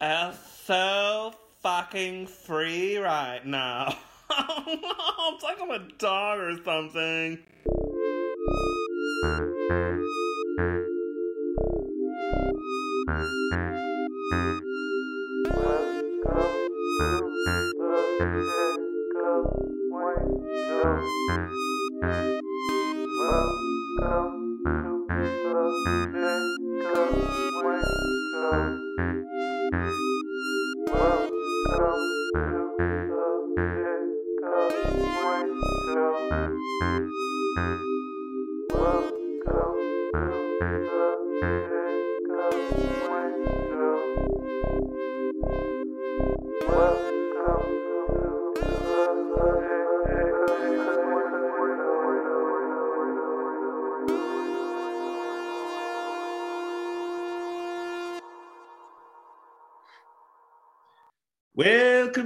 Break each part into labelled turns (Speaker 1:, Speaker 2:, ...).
Speaker 1: are so fucking free right now. it's like I'm a dog or something. Welcome to the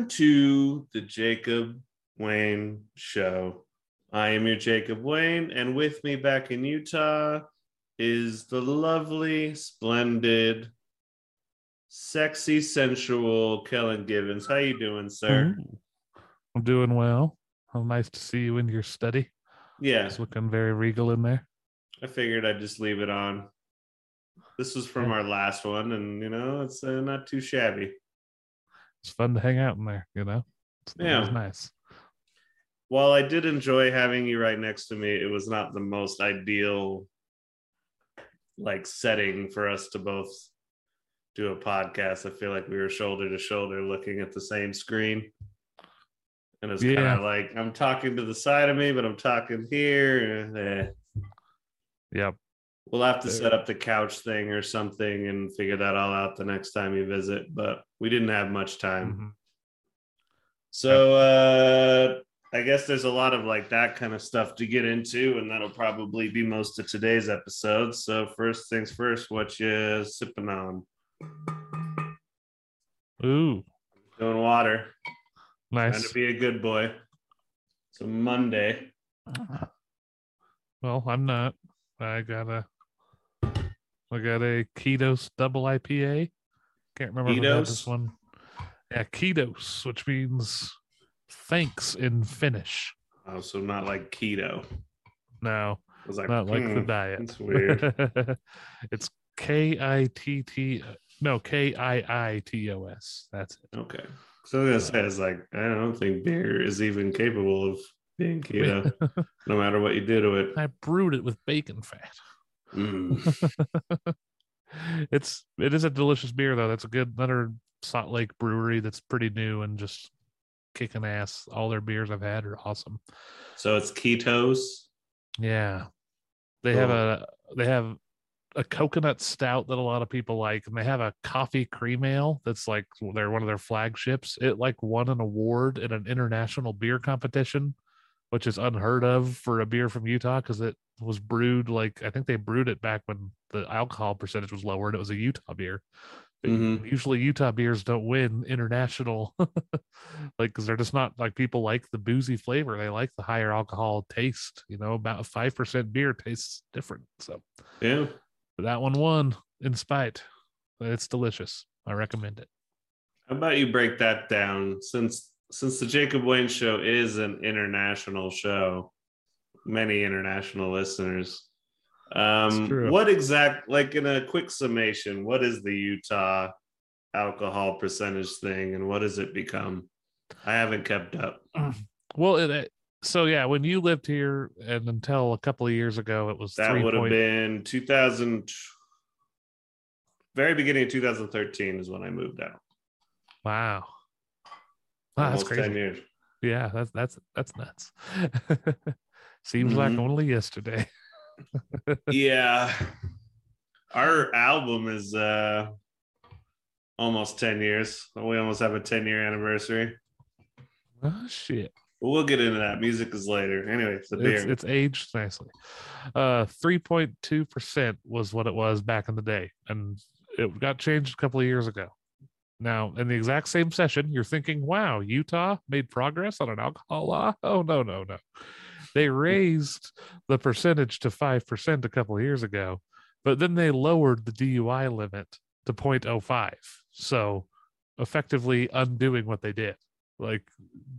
Speaker 1: Jacob Wayne Show. I am your Jacob Wayne, and with me back in Utah is the lovely, splendid, sexy, sensual Kellen Givens. How you doing, sir?
Speaker 2: Ooh, I'm doing well. Oh, nice to see you in your study.
Speaker 1: Yeah,
Speaker 2: It's looking very regal in there.
Speaker 1: I figured I'd just leave it on. This was from
Speaker 2: Yeah.
Speaker 1: our last one, and you know, it's uh, not too shabby.
Speaker 2: It's fun to hang out in there, you know? It's
Speaker 1: Yeah.
Speaker 2: always nice.
Speaker 1: While I did enjoy having you right next to me, it was not the most ideal like setting for us to both do a podcast. I feel like we were shoulder to shoulder looking at the same screen. And it's kind of like I'm talking to the side of me, but I'm talking here. Eh.
Speaker 2: Yep.
Speaker 1: We'll have to set up the couch thing or something and figure that all out the next time you visit. But we didn't have much time.
Speaker 2: Mhm.
Speaker 1: So uh I guess there's a lot of like that kind of stuff to get into, and that'll probably be most of today's episode. So first things first, what you sipping on?
Speaker 2: Ooh,
Speaker 1: Doing water. Trying
Speaker 2: nice.
Speaker 1: to be a good boy. So Monday.
Speaker 2: Well, I'm not. I got I got a Kiitos double IPA. Can't remember if this one. Yeah, Kiitos, which means thanks in Finnish.
Speaker 1: Oh, so not like keto.
Speaker 2: No,
Speaker 1: like,
Speaker 2: not like the
Speaker 1: hmm,
Speaker 2: diet.
Speaker 1: It's weird.
Speaker 2: it's K I T T no K I I T O S. That's it.
Speaker 1: okay. So I was gonna say, it's like I don't think beer is even capable of being keto, no matter what you do to it.
Speaker 2: I brewed it with bacon fat.
Speaker 1: Mm.
Speaker 2: it's it is a delicious beer though. That's a good another Salt Lake brewery that's pretty new and just kicking ass. All their beers I've had are awesome.
Speaker 1: So it's kiitos.
Speaker 2: Yeah. They have a they have a coconut stout that a lot of people like, and they have a coffee cream ale that's like they're one of their flagships. It like won an award in an international beer competition, which is unheard of for a beer from Utah because it was brewed like I think they brewed it back when the alcohol percentage was lower and it was a Utah beer.
Speaker 1: Mhm.
Speaker 2: Usually Utah beers don't win international, like because they're just not like people like the boozy flavor. They like the higher alcohol taste. You know, about five percent beer tastes different. So
Speaker 1: Yeah.
Speaker 2: but that one won in spite. It's delicious. I recommend it.
Speaker 1: How about you break that down since since the Jacob Wayne show is an international show, many international listeners. Um what exact like in a quick summation, what is the Utah alcohol percentage thing and what does it become? I haven't kept up.
Speaker 2: Well, it, it- so yeah, when you lived here and until a couple of years ago, it was
Speaker 1: That
Speaker 2: three
Speaker 1: would have been 2000 very beginning of 2013 is when I moved out.
Speaker 2: Wow. Wow, that's crazy.
Speaker 1: 10 years.
Speaker 2: Yeah, that's that's that's nuts. Seems like
Speaker 1: Mhm.
Speaker 2: only yesterday.
Speaker 1: yeah our album is uh almost 10 years we almost have a 10 year anniversary
Speaker 2: Oh shit.
Speaker 1: but we'll get into that music is later anyway it's a beer
Speaker 2: It's it's aged nicely. Uh, three point two percent was what it was back in the day, and it got changed a couple of years ago. Now, in the exact same session, you're thinking, "Wow, Utah made progress on an alcohol law." Oh no, no, no! They raised the percentage to five percent a couple years ago, but then they lowered the DUI limit to 0.05. So effectively undoing what they did. Like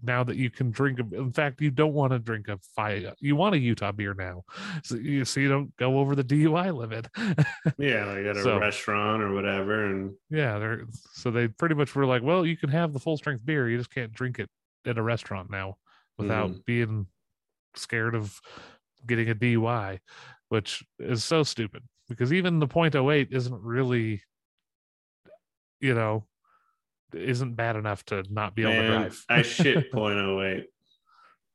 Speaker 2: now that you can drink, in fact, you don't want to drink a five. You want a Utah beer now, so you so you don't go over the DUI limit.
Speaker 1: Yeah, like at a
Speaker 2: So-
Speaker 1: restaurant or whatever. And
Speaker 2: yeah, they're so they pretty much were like, well, you can have the full strength beer, you just can't drink it in a restaurant now without
Speaker 1: Mhm.
Speaker 2: being scared of getting a DUI, which is so stupid because even the .08 isn't really, you know, isn't bad enough to not be able to
Speaker 1: man,
Speaker 2: drive.
Speaker 1: I shit 0.08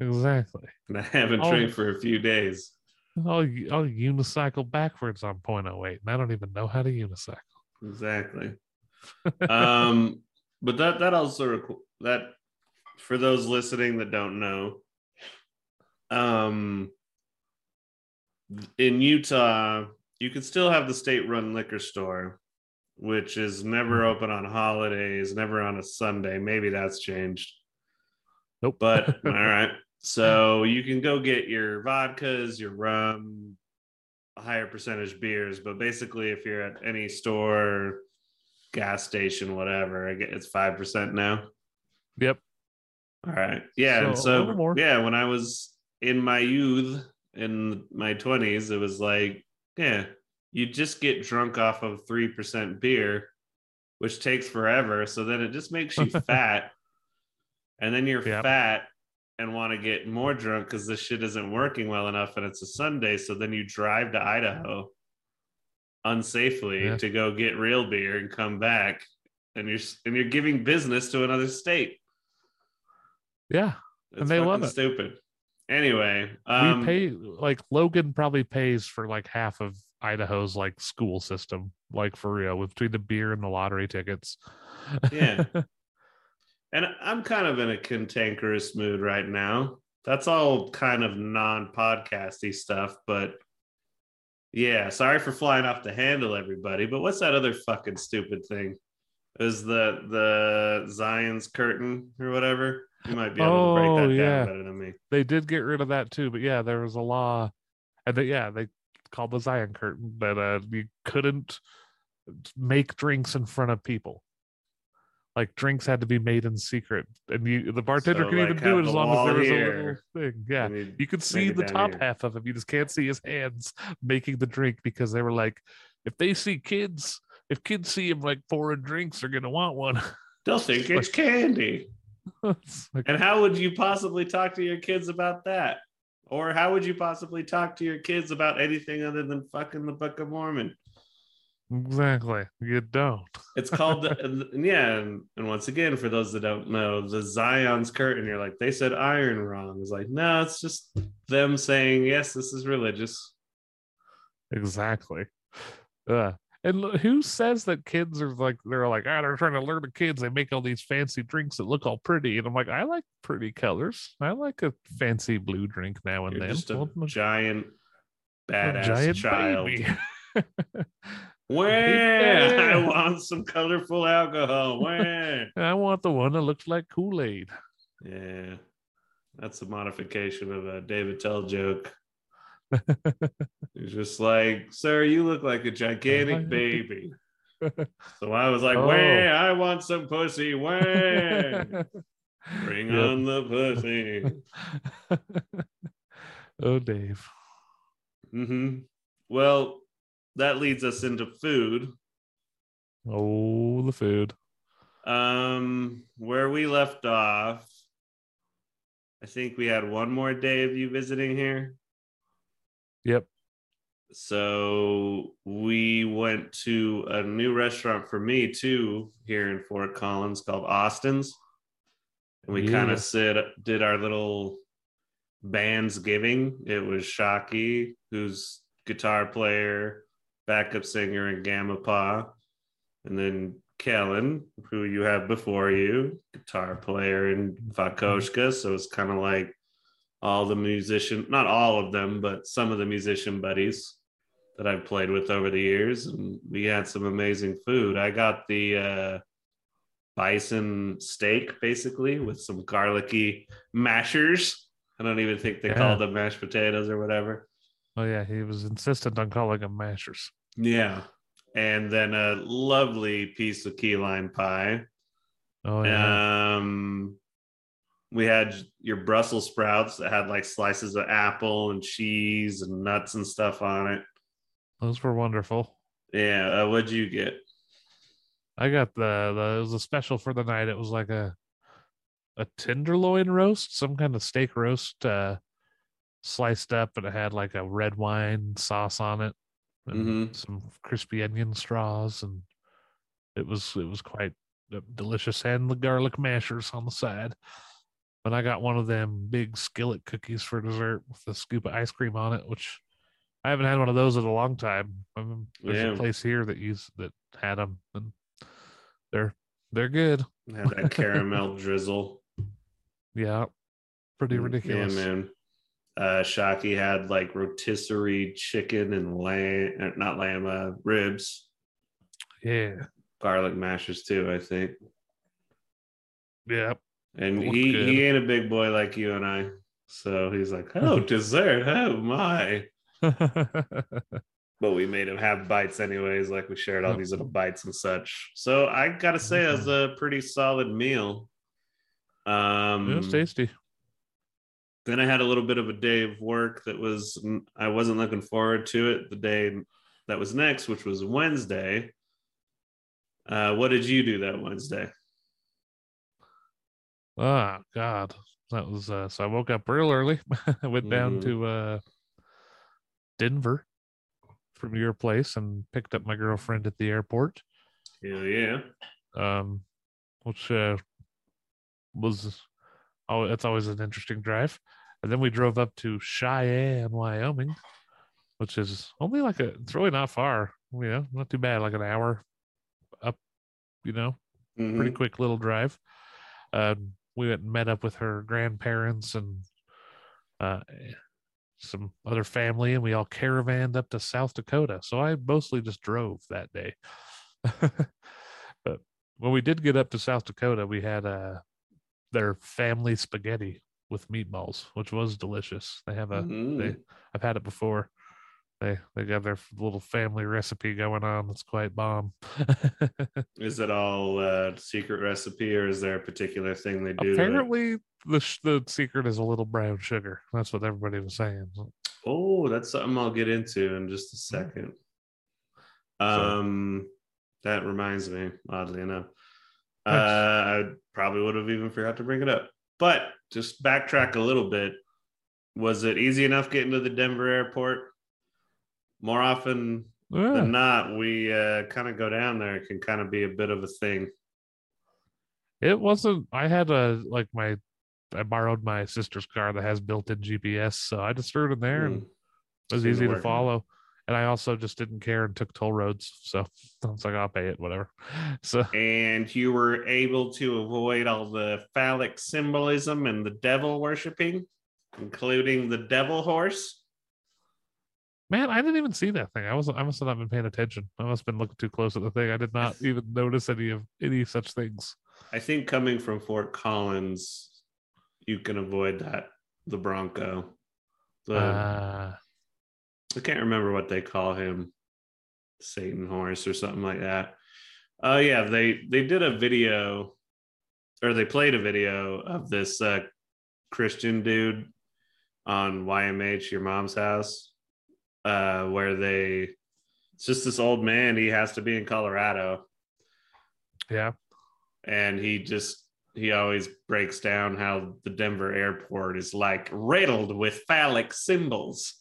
Speaker 2: exactly.
Speaker 1: and I haven't
Speaker 2: Oh.
Speaker 1: drank for a few days.
Speaker 2: I'll I'll unicycle backwards on .08, and I don't even know how to unicycle.
Speaker 1: Exactly. um, but that that also requ- that for those listening that don't know, um, in Utah, you can still have the state-run liquor store, which is never mm-hmm. open on holidays, never on a Sunday. Maybe that's changed.
Speaker 2: Nope.
Speaker 1: But all right. So you can go get your vodkas, your rum, higher percentage beers, but basically if you're at any store, gas station, whatever, I get it's five percent now.
Speaker 2: yep.
Speaker 1: All right. Yeah. and
Speaker 2: So, a little
Speaker 1: so yeah, when I was in my youth in my twenties, it was like, yeah, you just get drunk off of three percent beer, which takes forever. So then it just makes you fat. And then you're
Speaker 2: Yep.
Speaker 1: fat and want to get more drunk because this shit isn't working well enough and it's a Sunday. So then you drive to Idaho unsafely
Speaker 2: Yeah.
Speaker 1: to go get real beer and come back. And you're and you're giving business to another state.
Speaker 2: Yeah.
Speaker 1: It's
Speaker 2: they love it.
Speaker 1: Stupid. Anyway, um,
Speaker 2: we pay like Logan probably pays for like half of Idaho's like school system, like for real, with between the beer and the lottery tickets.
Speaker 1: Yeah. and I'm kind of in a cantankerous mood right now. That's all kind of non-podcasty stuff, but yeah, sorry for flying off the handle, everybody. But what's that other fucking stupid thing? Is the the Zion's curtain or whatever? You might be able to break
Speaker 2: Oh,
Speaker 1: that
Speaker 2: yeah.
Speaker 1: down better than me.
Speaker 2: they did get rid of that too, but yeah, there was a law, and they, yeah, they called the Zion curtain that uh, you couldn't make drinks in front of people. Like drinks had to be made in secret, and you the bartender
Speaker 1: So,
Speaker 2: could even do it as long as there was a little thing. Yeah,
Speaker 1: you
Speaker 2: could see the top
Speaker 1: here.
Speaker 2: half of him. You just can't see his hands making the drink because they were like, if they see kids, if kids see him like pouring drinks, they're gonna want one.
Speaker 1: They'll think it's candy.
Speaker 2: It's like,
Speaker 1: And how would you possibly talk to your kids about that? Or how would you possibly talk to your kids about anything other than fucking the Book of Mormon?
Speaker 2: exactly, you don't.
Speaker 1: It's called, yeah. And, and once again, for those that don't know, the Zion's curtain, you're like, they said iron wrong. It's like, no, it's just them saying, yes, this is religious.
Speaker 2: Exactly. Uh, and who says that kids are like they're like ah they're trying to learn the kids they make all these fancy drinks that look all pretty and I'm like I like pretty colors I like a fancy blue drink now and
Speaker 1: You're
Speaker 2: then
Speaker 1: just a
Speaker 2: Well, a-
Speaker 1: giant,
Speaker 2: a
Speaker 1: badass child. Where I want some colorful alcohol. Where?
Speaker 2: I want the one that looks like Kool Aid.
Speaker 1: Yeah, that's a modification of a Dave Attell joke. He's just like, sir, you look like a gigantic baby. So I was like,
Speaker 2: Oh.
Speaker 1: where? I want some pussy. Where? Bring
Speaker 2: Yep.
Speaker 1: on the pussy.
Speaker 2: oh, Dave.
Speaker 1: Mm-hmm. Well, that leads us into food.
Speaker 2: Oh, the food.
Speaker 1: Um, where we left off, I think we had one more day of you visiting here.
Speaker 2: Yep.
Speaker 1: So we went to a new restaurant for me too here in Fort Collins called Austin's. And we kind of sit did our little bands giving. It was Shockey, who's guitar player, backup singer in Gamma Pa, and then Kellen, who you have before you, guitar player in mm-hmm. Vakoshka. So it's kind of like all the musician, not all of them, but some of the musician buddies that I've played with over the years. And we had some amazing food. I got the uh, bison steak basically with some garlicky mashers. I don't even think they
Speaker 2: Yeah.
Speaker 1: called them mashed potatoes or whatever.
Speaker 2: Oh yeah, he was insistent on calling them mashers.
Speaker 1: Yeah. And then a lovely piece of key lime pie.
Speaker 2: Oh yeah.
Speaker 1: Um, we had your Brussels sprouts that had like slices of apple and cheese and nuts and stuff on it.
Speaker 2: Those were wonderful.
Speaker 1: Yeah, uh, what'd you get?
Speaker 2: I got the, the it was a special for the night. It was like a a tenderloin roast, some kind of steak roast, uh, sliced up, and it had like a red wine sauce on it, and
Speaker 1: Mhm.
Speaker 2: some crispy onion straws, and it was it was quite uh, delicious. And the garlic mashers on the side. But I got one of them big skillet cookies for dessert with a scoop of ice cream on it, which I haven't had one of those in a long time. Um, there's
Speaker 1: Yeah.
Speaker 2: a place here that used that had them, and they're they're good.
Speaker 1: Had that caramel drizzle.
Speaker 2: Yeah, pretty
Speaker 1: Mm,
Speaker 2: ridiculous.
Speaker 1: Yeah, man. Uh, Shockey had like rotisserie chicken and lamb, uh, not lamb, uh, ribs,
Speaker 2: Yeah,
Speaker 1: garlic mashers too, I think.
Speaker 2: yeah.
Speaker 1: And he
Speaker 2: good.
Speaker 1: he ain't a big boy like you and I, so he's like, oh, dessert, oh my. But we made him have bites anyways, like we shared all these little bites and such. So I gotta say, it was a pretty solid meal. Um,
Speaker 2: it was tasty.
Speaker 1: then I had a little bit of a day of work that was I wasn't looking forward to it. The day that was next, which was Wednesday. Uh, what did you do that Wednesday?
Speaker 2: Oh God, that was uh, so. I woke up real early. I went down
Speaker 1: Mhm.
Speaker 2: to uh, Denver from your place and picked up my girlfriend at the airport.
Speaker 1: Hell yeah.
Speaker 2: um, which uh, was oh, that's always an interesting drive. And then we drove up to Cheyenne, Wyoming, which is only like a it's really not far. You know, not too bad, like an hour up. You know, pretty
Speaker 1: Mhm.
Speaker 2: quick little drive. Um, we went and met up with her grandparents and uh, some other family, and we all caravanned up to South Dakota. So I mostly just drove that day. but when we did get up to South Dakota, we had uh, their family spaghetti with meatballs, which was delicious. They have a they I've had it before. They they got their little family recipe going on. That's quite bomb.
Speaker 1: Is it all uh, secret recipe, or is there a particular thing they do?
Speaker 2: Apparently, the the secret is a little brown sugar. That's what everybody was saying.
Speaker 1: Oh, that's something I'll get into in just a second. Um, that reminds me, oddly enough, uh, I probably would have even forgot to bring it up. But just backtrack a little bit. Was it easy enough getting to the Denver airport? More often
Speaker 2: Yeah.
Speaker 1: than not, we uh, kind of go down there. It can kind of be a bit of a thing.
Speaker 2: It wasn't. I had a like my. I borrowed my sister's car that has built-in GPS, so I just threw it in there, and
Speaker 1: Mm.
Speaker 2: it was
Speaker 1: Seemed
Speaker 2: easy to
Speaker 1: work.
Speaker 2: follow. And I also just didn't care and took toll roads, so I was like, I'll pay it, whatever. So
Speaker 1: And you were able to avoid all the phallic symbolism and the devil worshiping, including the devil horse.
Speaker 2: Man, I didn't even see that thing. I was I must have not been paying attention. I must have been looking too close at the thing. I did not even notice any of any such things.
Speaker 1: I think coming from Fort Collins, you can avoid that. The Bronco. The
Speaker 2: Uh,
Speaker 1: I can't remember what they call him, Satan horse or something like that. Oh yeah, they they did a video, or they played a video of this uh, Christian dude on YMH, your mom's house, uh, where they. It's just this old man. He has to be in Colorado,
Speaker 2: yeah.
Speaker 1: and he just he always breaks down how the Denver airport is like riddled with phallic symbols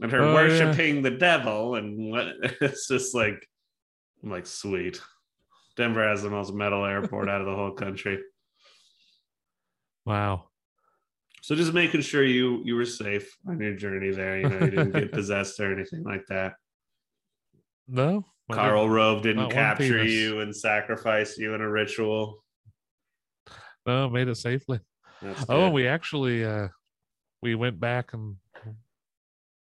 Speaker 1: and her
Speaker 2: Oh, yeah.
Speaker 1: worshiping the devil and what it's just like I'm like sweet. Denver has the most metal airport out of the whole country.
Speaker 2: Wow.
Speaker 1: So just making sure you you were safe on your journey there. You know, you didn't get possessed or anything like that.
Speaker 2: No.
Speaker 1: Karl Rove didn't capture you and sacrifice you in a ritual.
Speaker 2: No, made it safely. Oh, we actually uh we went back and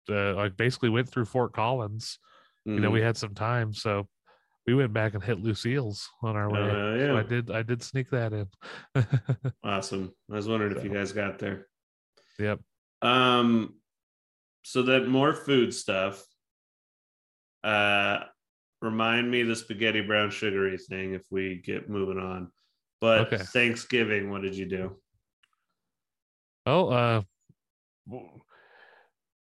Speaker 2: uh, like basically went through Fort Collins. You know, we had some time, so we went back and hit Lucille's on our way. So
Speaker 1: yeah.
Speaker 2: I did I did sneak that in.
Speaker 1: Awesome. I was wondering if you guys got there.
Speaker 2: yep.
Speaker 1: Um, so that more food stuff. Uh, remind me the spaghetti brown sugary thing if we get moving on. But
Speaker 2: Okay.
Speaker 1: Thanksgiving, what did you do?
Speaker 2: Oh, uh,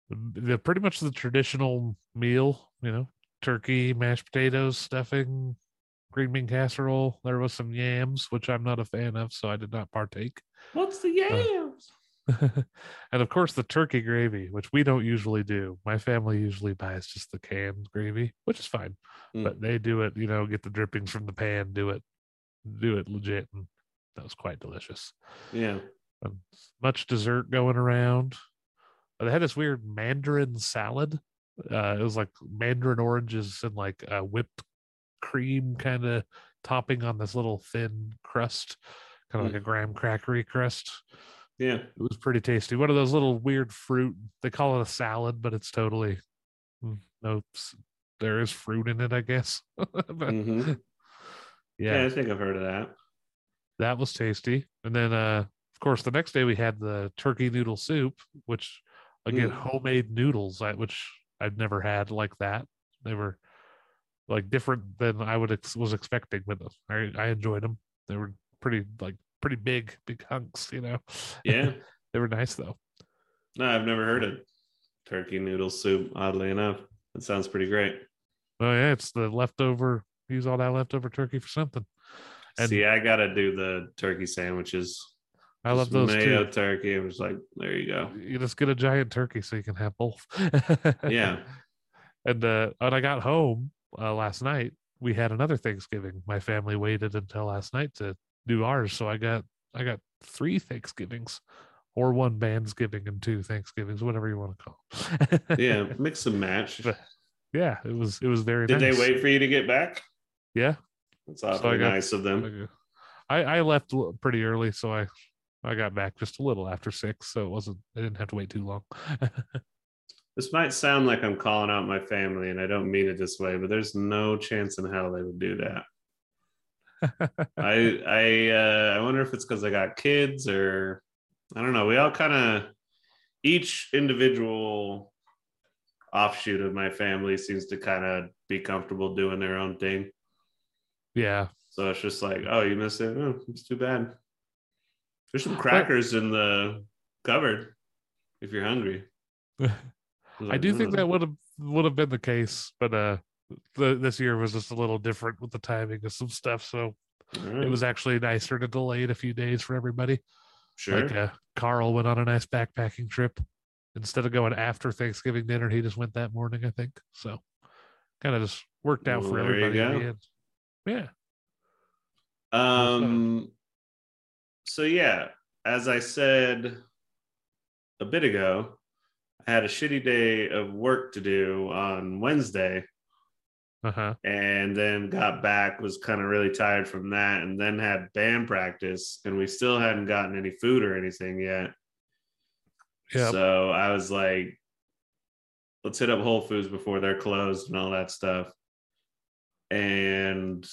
Speaker 2: the pretty much the traditional meal, you know, turkey, mashed potatoes, stuffing, green bean casserole. There was some yams, which I'm not a fan of, so I did not partake.
Speaker 1: What's the yams?
Speaker 2: and of course, the turkey gravy, which we don't usually do. My family usually buys just the canned gravy, which is fine,
Speaker 1: Mm.
Speaker 2: but they do it, you know, get the drippings from the pan, do it, do it legit, and that was quite delicious.
Speaker 1: yeah.
Speaker 2: Um, much dessert going around. Uh, They had this weird mandarin salad. Uh, it was like mandarin oranges and like uh, whipped cream kind of topping on this little thin crust, kind of like a graham crackery crust.
Speaker 1: Yeah.
Speaker 2: It was pretty tasty. One of those little weird fruit. They call it a salad, but it's totally mm, no. There is fruit in it, I guess. But,
Speaker 1: Mhm.
Speaker 2: yeah,
Speaker 1: yeah. I think I've heard of that.
Speaker 2: that was tasty. And then, uh, of course, the next day we had the turkey noodle soup, which again,
Speaker 1: Mm.
Speaker 2: homemade noodles, which I've never had like that. They were like different than I would ex- was expecting, but I, I enjoyed them. They were pretty like pretty big, big hunks, you know.
Speaker 1: Yeah.
Speaker 2: they were nice though.
Speaker 1: No, I've never heard of turkey noodle soup, oddly enough. That sounds pretty great.
Speaker 2: Oh yeah, it's the leftover. Use all that leftover turkey for something. And-
Speaker 1: See, I gotta do the turkey sandwiches.
Speaker 2: I love those
Speaker 1: mayo
Speaker 2: too.
Speaker 1: turkey. It was like, there you go.
Speaker 2: You just get a giant turkey so you can have both.
Speaker 1: Yeah.
Speaker 2: And uh, when I got home uh, last night, we had another Thanksgiving. My family waited until last night to do ours, so I got I got three Thanksgivings, or one Bandsgiving and two Thanksgivings, whatever you want to call.
Speaker 1: Yeah. Mix and match.
Speaker 2: But- yeah, it was it was very.
Speaker 1: Did
Speaker 2: nice.
Speaker 1: they wait for you to get back?
Speaker 2: Yeah,
Speaker 1: That's awfully
Speaker 2: got-
Speaker 1: nice of them.
Speaker 2: I I left pretty early, so I I got back just a little after six, so it wasn't I didn't have to wait too long.
Speaker 1: This might sound like I'm calling out my family, and I don't mean it this way, but there's no chance in hell they would do that. I I uh, I wonder if it's because I got kids or I don't know. We all kind of each individual offshoot of my family seems to kind of be comfortable doing their own thing.
Speaker 2: yeah,
Speaker 1: So it's just like, oh, you missed it. Oh, it's too bad. There's some crackers in the cupboard if you're hungry.
Speaker 2: I
Speaker 1: like,
Speaker 2: do think
Speaker 1: "Oh."
Speaker 2: that would have would have been the case, but uh, the, this year was just a little different with the timing of some stuff. So
Speaker 1: right.
Speaker 2: it was actually nicer to delay it a few days for everybody.
Speaker 1: sure.
Speaker 2: Like uh, Carl went on a nice backpacking trip instead of going after Thanksgiving dinner. He just went that morning, I think. So kind of just worked out for
Speaker 1: Well, you
Speaker 2: everybody. in the
Speaker 1: go.
Speaker 2: end. Yeah.
Speaker 1: Um. So yeah, as I said a bit ago, I had a shitty day of work to do on Wednesday,
Speaker 2: Uh huh.
Speaker 1: and then got back was kind of really tired from that, and then had band practice, and we still hadn't gotten any food or anything yet.
Speaker 2: Yeah.
Speaker 1: So I was like, let's hit up Whole Foods before they're closed and all that stuff. And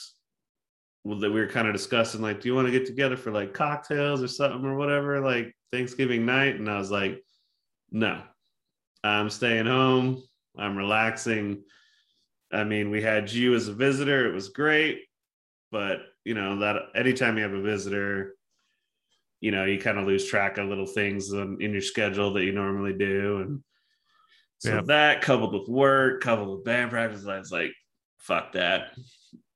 Speaker 1: that we were kind of discussing, like, do you want to get together for like cocktails or something or whatever, like Thanksgiving night? And I was like, no, I'm staying home. I'm relaxing. I mean, we had you as a visitor. It was great. But, you know, that anytime you have a visitor, you know, you kind of lose track of little things in, in your schedule that you normally do. And so
Speaker 2: Yeah.
Speaker 1: that coupled with work, coupled with band practice, I was like, fuck that.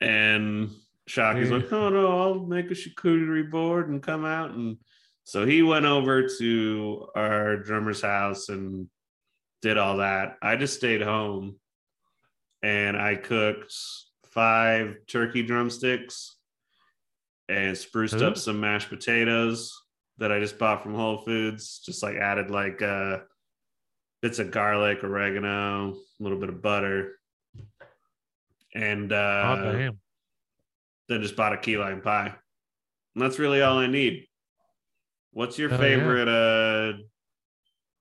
Speaker 1: And
Speaker 2: Yeah.
Speaker 1: like, oh no, I'll make a charcuterie board and come out. And so he went over to our drummer's house and did all that. I just stayed home and I cooked five turkey drumsticks and spruced
Speaker 2: Ooh.
Speaker 1: up some mashed potatoes that I just bought from Whole Foods. Just like added like uh, bits of garlic, oregano, a little bit of butter, and
Speaker 2: oh
Speaker 1: uh,
Speaker 2: damn.
Speaker 1: Then just bought a key lime pie. And that's really all I need. What's your
Speaker 2: yeah.
Speaker 1: favorite uh,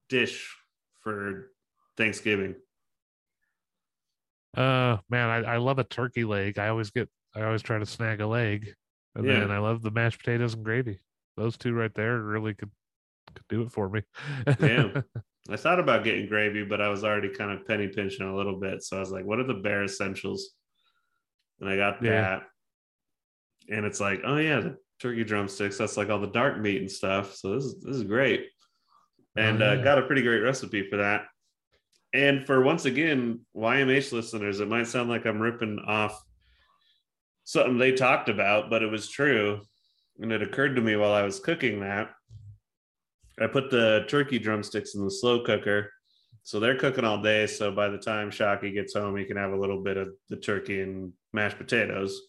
Speaker 1: dish for Thanksgiving?
Speaker 2: Uh man, I, I love a turkey leg. I always get I always try to snag a leg. And
Speaker 1: Yeah.
Speaker 2: then I love the mashed potatoes and gravy. Those two right there really could could do it for me.
Speaker 1: Yeah. I thought about getting gravy, but I was already kind of penny pinching a little bit. So I was like, what are the bare essentials? And I got
Speaker 2: Yeah.
Speaker 1: that. And it's like, oh yeah, the turkey drumsticks. That's like all the dark meat and stuff. So this is this is great, and
Speaker 2: Oh,
Speaker 1: uh, got a pretty great recipe for that. And for once again, YMH listeners, it might sound like I'm ripping off something they talked about, but it was true. And it occurred to me while I was cooking that I put the turkey drumsticks in the slow cooker. So they're cooking all day. So by the time Shockey gets home, he can have a little bit of the turkey and mashed potatoes.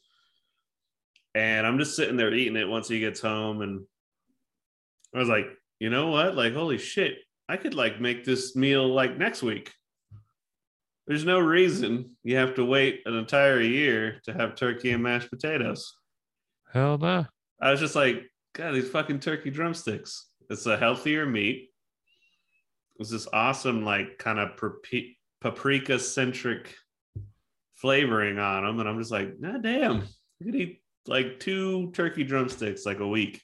Speaker 1: And I'm just sitting there eating it once he gets home. And I was like, you know what? Like, holy shit, I could like make this meal like next week. There's no reason you have to wait an entire year to have turkey and mashed potatoes.
Speaker 2: Hell no.
Speaker 1: I was just like, God, these fucking turkey drumsticks. It's a healthier meat. It's this awesome, like, kind of paprika centric flavoring on them. And I'm just like, God damn, I could eat like two turkey drumsticks like a week.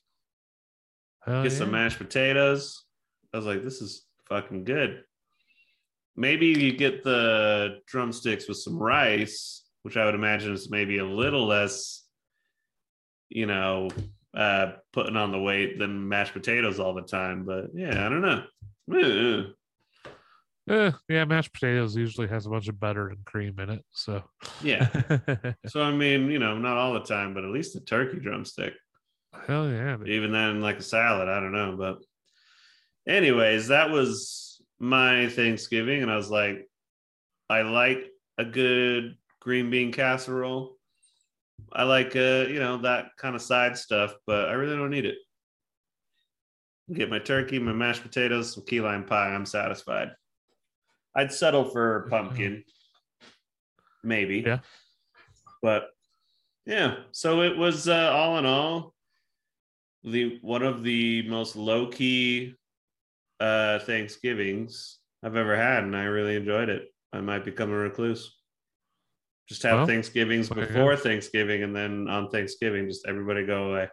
Speaker 2: Hell
Speaker 1: Get
Speaker 2: yeah.
Speaker 1: some mashed potatoes. I was like, this is fucking good. Maybe you get the drumsticks with some rice, which I would imagine is maybe a little less, you know, uh, putting on the weight than mashed potatoes all the time. But yeah, I don't know. Eh.
Speaker 2: Yeah, mashed potatoes usually has a bunch of butter and cream in it. So
Speaker 1: Yeah. So I mean, you know, not all the time, but at least a turkey drumstick.
Speaker 2: hell yeah.
Speaker 1: even then like a salad i don't know but anyways that was my thanksgiving and i was like i like a good green bean casserole i like uh you know that kind of side stuff but i really don't need it get my turkey my mashed potatoes some key lime pie i'm satisfied i'd settle for pumpkin maybe
Speaker 2: Yeah.
Speaker 1: but yeah so it was uh, all in all the one of the most low key uh Thanksgivings I've ever had, and I really enjoyed it. I might become a recluse. Just have
Speaker 2: Well,
Speaker 1: Thanksgivings before Thanksgiving, and then on Thanksgiving, just everybody go away.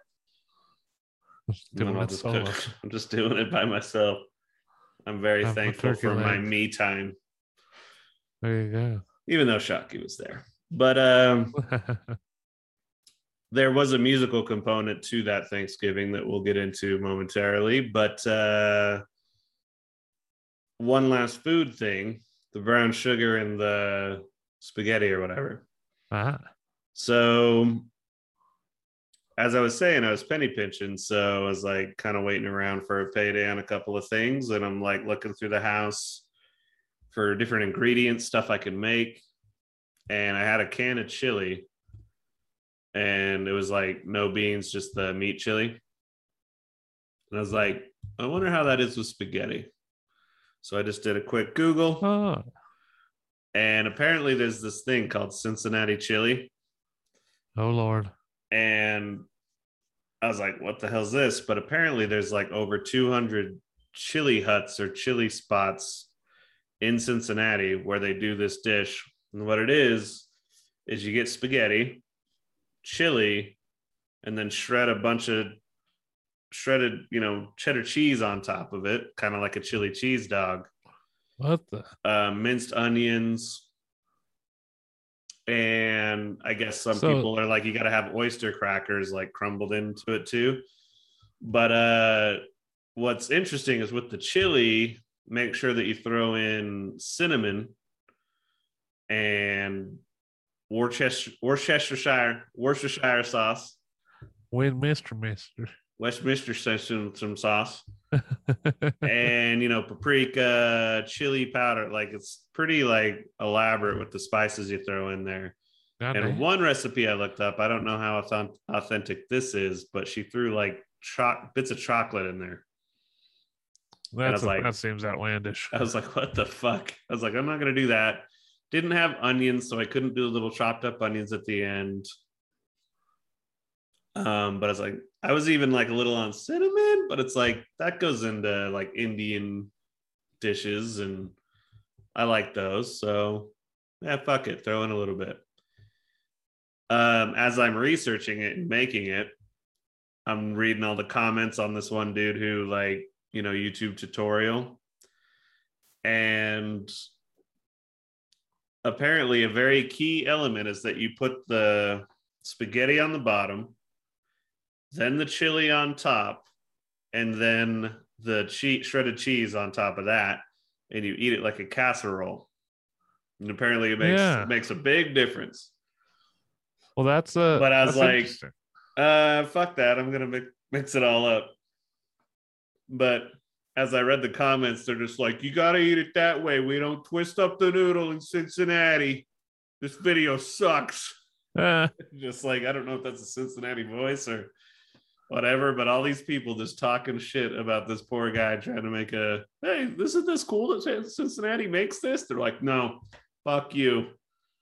Speaker 1: Then
Speaker 2: Doing it
Speaker 1: just
Speaker 2: solo.
Speaker 1: cook. I'm just doing it by myself. I'm very
Speaker 2: Have
Speaker 1: thankful for my me time,
Speaker 2: There you go.
Speaker 1: even though Shockey was there. But um, there was a musical component to that Thanksgiving that we'll get into momentarily. But uh, one last food thing the brown sugar and the spaghetti or whatever.
Speaker 2: Ah,
Speaker 1: So, as I was saying, I was penny pinching. So, I was like kind of waiting around for a payday on a couple of things. And I'm like looking through the house for different ingredients, stuff I could make. And I had a can of chili and it was like no beans, just the meat chili. And I was like, I wonder how that is with spaghetti. So I just did a quick Google,
Speaker 2: oh,
Speaker 1: and apparently there's this thing called Cincinnati chili.
Speaker 2: oh Lord.
Speaker 1: And I was like, what the hell's this? But apparently there's like over 200 chili huts or chili spots in Cincinnati where they do this dish. And what it is, is you get spaghetti, chili, and then shred a bunch of shredded, you know, cheddar cheese on top of it, kind of like a chili cheese dog,
Speaker 2: What the?
Speaker 1: uh, minced onions. And I guess some
Speaker 2: So-
Speaker 1: people are like, you got to have oyster crackers like crumbled into it too. But uh, what's interesting is with the chili, make sure that you throw in cinnamon and Worcester, Worcestershire, Worcestershire sauce,
Speaker 2: Win, Mister, Mister.
Speaker 1: Westminster some, some sauce, and you know paprika, chili powder. Like it's pretty like elaborate with the spices you throw in there. And one recipe I looked up, I don't know how authentic this is, but she threw like cho- bits of chocolate in there.
Speaker 2: That's a-
Speaker 1: like-
Speaker 2: that seems outlandish.
Speaker 1: I was like, what the fuck? I was like, I'm not gonna do that. Didn't have onions, so I couldn't do little chopped up onions at the end. Um, but I was like, I was even like a little on cinnamon, but it's like that goes into like Indian dishes, and I like those. So yeah, fuck it, throw in a little bit. Um, as I'm researching it and making it, I'm reading all the comments on this one dude who like, you know, YouTube tutorial. And apparently a very key element is that you put the spaghetti on the bottom, then the chili on top, and then the cheese, shredded cheese on top of that, and you eat it like a casserole. And apparently, it makes
Speaker 2: Yeah.
Speaker 1: it makes a big difference.
Speaker 2: Well, that's uh.
Speaker 1: But I was like- Uh, fuck that. I'm gonna mix, mix it all up. But as I read the comments, they're just like, "You gotta eat it that way. We don't twist up the noodle in Cincinnati. This video sucks."
Speaker 2: Uh,
Speaker 1: just like I don't know if that's a Cincinnati voice or whatever, but all these people just talking shit about this poor guy trying to make a hey, this is this cool that Cincinnati makes this. They're like, no, fuck you.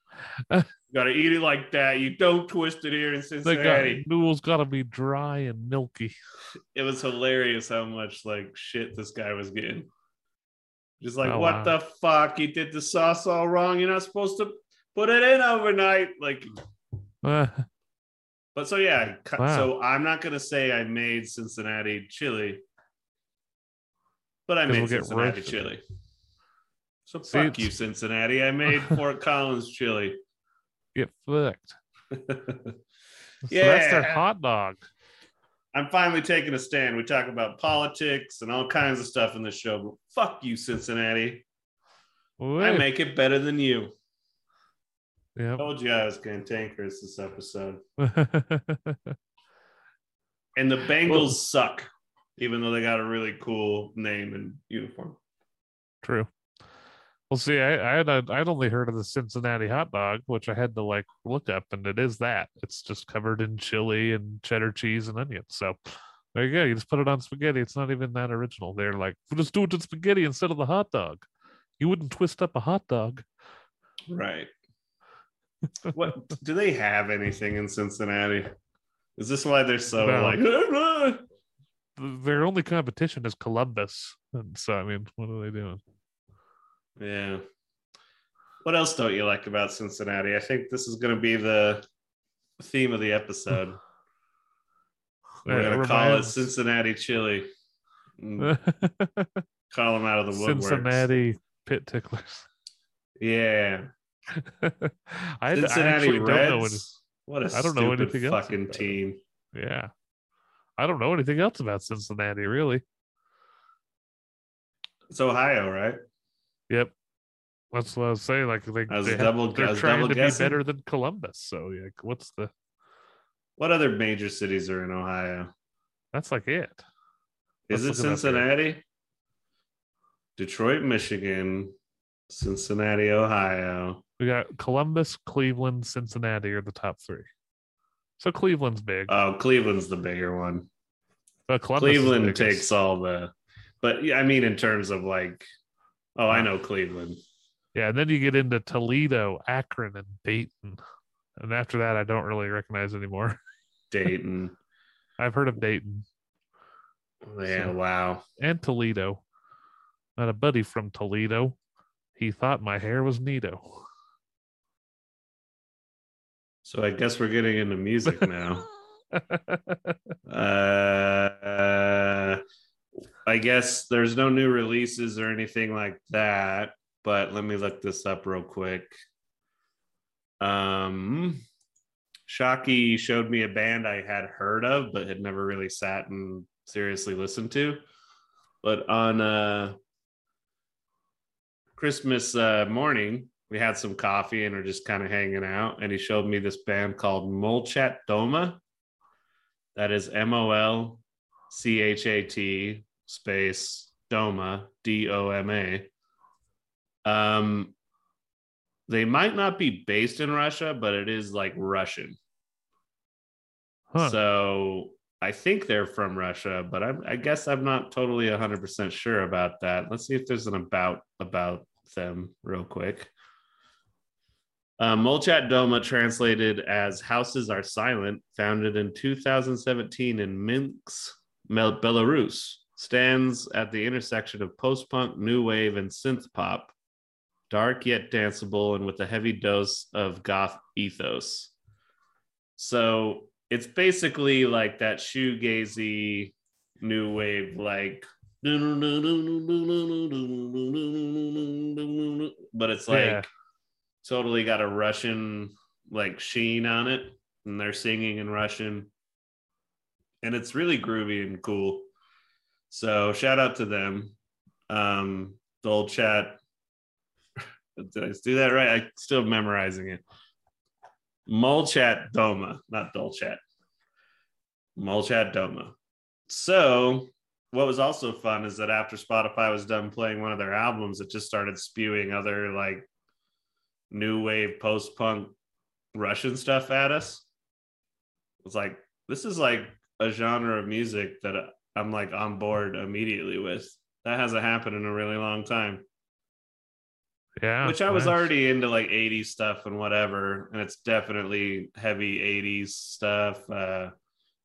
Speaker 1: you gotta eat it like that. You don't twist it here in
Speaker 2: they got
Speaker 1: Cincinnati.
Speaker 2: noodles got to be dry and milky.
Speaker 1: It was hilarious how much like shit this guy was getting. Just like,
Speaker 2: Oh,
Speaker 1: what
Speaker 2: wow.
Speaker 1: the fuck? You did the sauce all wrong. You're not supposed to put it in overnight. Like
Speaker 2: Uh,
Speaker 1: But so yeah,
Speaker 2: Wow.
Speaker 1: so I'm not gonna say I made Cincinnati chili, but I made
Speaker 2: we'll
Speaker 1: Cincinnati chili. So
Speaker 2: See,
Speaker 1: fuck you, Cincinnati. I made Fort Collins chili.
Speaker 2: get fucked. So that's their hot dog.
Speaker 1: I'm finally taking a stand. We talk about politics and all kinds of stuff in this show. But fuck you, Cincinnati. I make it better than you.
Speaker 2: Yep.
Speaker 1: Told you I was cantankerous this episode. And the Bengals
Speaker 2: Well-
Speaker 1: suck, even though they got a really cool name and uniform.
Speaker 2: True. Well, see, I, I had a, I'd only heard of the Cincinnati hot dog, which I had to like look up, and it is that. It's just covered in chili and cheddar cheese and onions. So there you go. You just put it on spaghetti. It's not even that original. They're like, we'll just do it in spaghetti instead of the hot dog. You wouldn't twist up a hot dog.
Speaker 1: Right. What do they have anything in Cincinnati? Is this why they're so
Speaker 2: No.
Speaker 1: like "Ah,
Speaker 2: Their only competition is Columbus, and so I mean, what are they doing?
Speaker 1: Yeah. What else don't you like about Cincinnati? I think this is going to be the theme of the episode. We're going to call it Cincinnati chili. Mm, Call them out of the woodworks.
Speaker 2: Cincinnati pit ticklers.
Speaker 1: Yeah.
Speaker 2: I, I
Speaker 1: Cincinnati
Speaker 2: actually don't know any,
Speaker 1: What a
Speaker 2: I don't know anything else
Speaker 1: fucking
Speaker 2: about
Speaker 1: team.
Speaker 2: Yeah. I don't know anything else about Cincinnati, really.
Speaker 1: It's Ohio, right?
Speaker 2: Yep. That's what I was saying. Like they, they have-
Speaker 1: double- I
Speaker 2: they're trying to
Speaker 1: guessing.
Speaker 2: be better than Columbus. So yeah, what's the
Speaker 1: What other major cities are in Ohio?
Speaker 2: that's like it.
Speaker 1: Is
Speaker 2: Let's it.
Speaker 1: Cincinnati? Detroit, Michigan, Cincinnati, Ohio.
Speaker 2: We got Columbus, Cleveland, Cincinnati are the top three. So Cleveland's big.
Speaker 1: Oh, Cleveland's the bigger one.
Speaker 2: but Columbus
Speaker 1: Cleveland takes all the, but yeah, I mean, in terms of like, oh, I know Cleveland.
Speaker 2: Yeah, and then you get into Toledo, Akron, and Dayton. And after that, I don't really recognize anymore.
Speaker 1: Dayton.
Speaker 2: I've heard of Dayton
Speaker 1: yeah,
Speaker 2: So-
Speaker 1: wow.
Speaker 2: and Toledo. Not a buddy from Toledo. He thought my hair was Nito.
Speaker 1: So I guess we're getting into music now. uh, I guess there's no new releases or anything like that, but let me look this up real quick. Um, Shockey showed me a band I had heard of, but had never really sat and seriously listened to. But on uh, Christmas uh, morning, we had some coffee and are just kind of hanging out. And he showed me this band called Molchat Doma. That is M O L C H A T space Doma, D O M A. Um, they might not be based in Russia, but it is like Russian.
Speaker 2: Huh.
Speaker 1: So I think they're from Russia, but I'm, I guess I'm not totally 100% sure about that. Let's see if there's an about about them real quick. Uh, Molchat Doma, translated as Houses Are Silent, founded in 2017 in Minsk, Belarus, stands at the intersection of post punk, new wave, and synth pop, dark yet danceable, and with a heavy dose of goth ethos. So it's basically like that shoegazy new wave, like, but it's like
Speaker 2: Yeah.
Speaker 1: Totally got a Russian like sheen on it, and they're singing in Russian. and it's really groovy and cool. So shout out to them. Um, the old chat. Did I do that right? I still memorizing it. Molchat Doma, not Dolchat. Molchat Doma. So what was also fun is that after Spotify was done playing one of their albums, it just started spewing other like new wave post punk Russian stuff at us. It's like this is like a genre of music that I'm like on board immediately with. That hasn't happened in a really long time.
Speaker 2: Yeah.
Speaker 1: Which I was
Speaker 2: nice.
Speaker 1: already into like 80s stuff and whatever. And it's definitely heavy 80s stuff. Uh,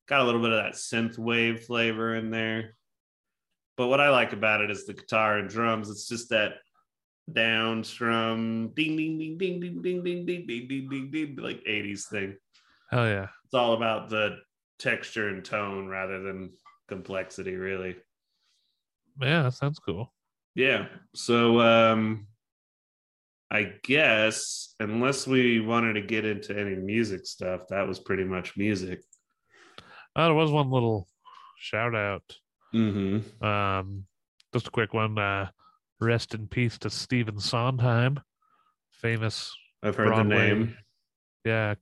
Speaker 1: got a little bit of that synth wave flavor in there. But what I like about it is the guitar and drums. It's just that down strum ding ding ding ding ding ding ding ding ding ding ding ding like 80s thing.
Speaker 2: Hell yeah.
Speaker 1: It's all about the texture and tone rather than complexity, really.
Speaker 2: Yeah, that sounds cool.
Speaker 1: Yeah. So um I guess unless we wanted to get into any music stuff, that was pretty much music.
Speaker 2: Oh, there was one little shout out.
Speaker 1: Mm-hmm.
Speaker 2: Um, just a quick one. Uh, rest in peace to Stephen Sondheim, famous
Speaker 1: I've heard
Speaker 2: Broadway,
Speaker 1: the name.
Speaker 2: yeah,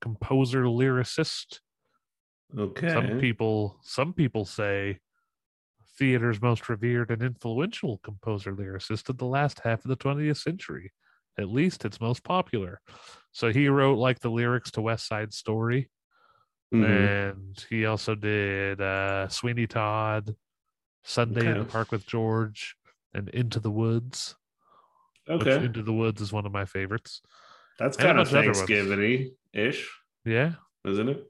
Speaker 2: composer lyricist.
Speaker 1: Okay.
Speaker 2: Some people, some people say theater's most revered and influential composer lyricist of the last half of the 20th century. At least it's most popular. So he wrote like the lyrics to West Side Story,
Speaker 1: Mhm.
Speaker 2: and he also did uh, Sweeney Todd, Sunday in the Park with George, and Into the Woods.
Speaker 1: Okay.
Speaker 2: Into the Woods is one of my favorites.
Speaker 1: That's kind of
Speaker 2: bunch of other ones.
Speaker 1: Thanksgiving ish,
Speaker 2: Yeah.
Speaker 1: isn't it?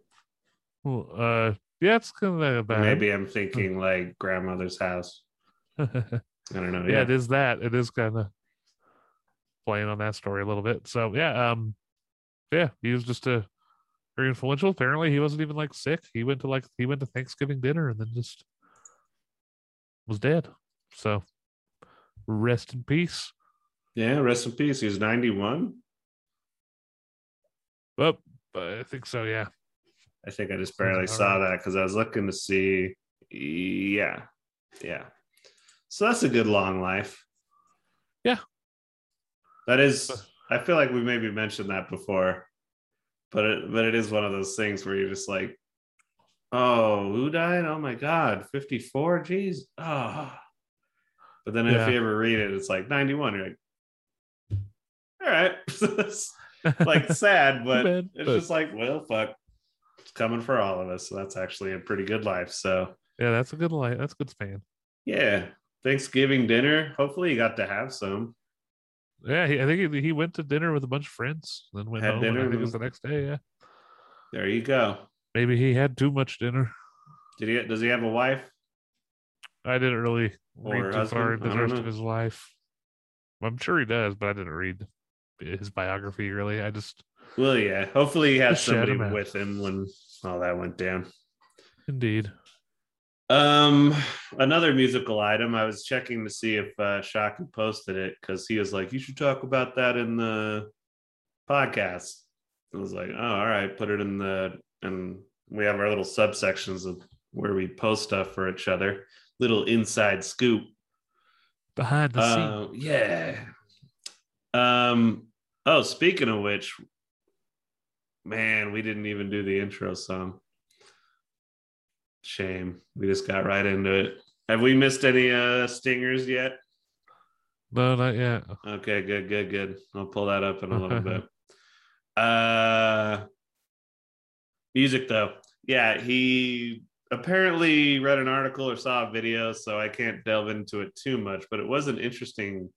Speaker 2: Well, uh, yeah, it's kind of bad.
Speaker 1: Maybe I'm thinking like grandmother's house. I don't know.
Speaker 2: yeah,
Speaker 1: Yeah.
Speaker 2: it is that. It is kind of playing on that story a little bit. So yeah, um, yeah, he was just a very influential. Apparently, he wasn't even like sick. He went to like he went to Thanksgiving dinner and then just was dead. So rest in peace.
Speaker 1: Yeah. Rest in peace. He was 91.
Speaker 2: Well, I think so. Yeah.
Speaker 1: I think I just barely saw that because I was looking to see. Yeah, yeah. So that's a good long life.
Speaker 2: Yeah.
Speaker 1: That is. I feel like we maybe mentioned that before, but it but it is one of those things where you're just like, oh, who died? Oh my god, fifty four. Jeez. Oh. But then
Speaker 2: Yeah.
Speaker 1: if you ever read it, it's like ninety one. You're like, all right. Like sad, but
Speaker 2: bad,
Speaker 1: it's
Speaker 2: but-
Speaker 1: just like, well, fuck. It's coming for all of us. So that's actually a pretty good life. So
Speaker 2: yeah, that's a good life. That's a good span.
Speaker 1: yeah. Thanksgiving dinner. Hopefully you got to have some.
Speaker 2: Yeah, he, I think he, he went to dinner with a bunch of friends, then went
Speaker 1: Had
Speaker 2: home. and
Speaker 1: dinner
Speaker 2: I think it was the next day. Yeah,
Speaker 1: There you go.
Speaker 2: maybe he had too much dinner.
Speaker 1: Did he does he have a wife?
Speaker 2: I didn't really
Speaker 1: Or
Speaker 2: read too far into the rest
Speaker 1: know.
Speaker 2: of his life. I'm sure he does, but I didn't read his biography really. I just
Speaker 1: Well, yeah. Hopefully he had somebody
Speaker 2: him
Speaker 1: with him when all that went down.
Speaker 2: indeed.
Speaker 1: Um, another musical item. I was checking to see if uh, Shocky posted it because he was like, "You should talk about that in the podcast." I was like, "Oh, all right, put it in the." And we have our little subsections of where we post stuff for each other. Little inside scoop.
Speaker 2: Behind the.
Speaker 1: Uh, yeah. Um. Oh, speaking of which, man, we didn't even do the intro song. Shame. We just got right into it. Have we missed any uh stingers yet?
Speaker 2: No, not yet.
Speaker 1: Okay, good, good, good. I'll pull that up in a little bit. Uh music though. Yeah, he apparently read an article or saw a video, so I can't delve into it too much, but it was an interesting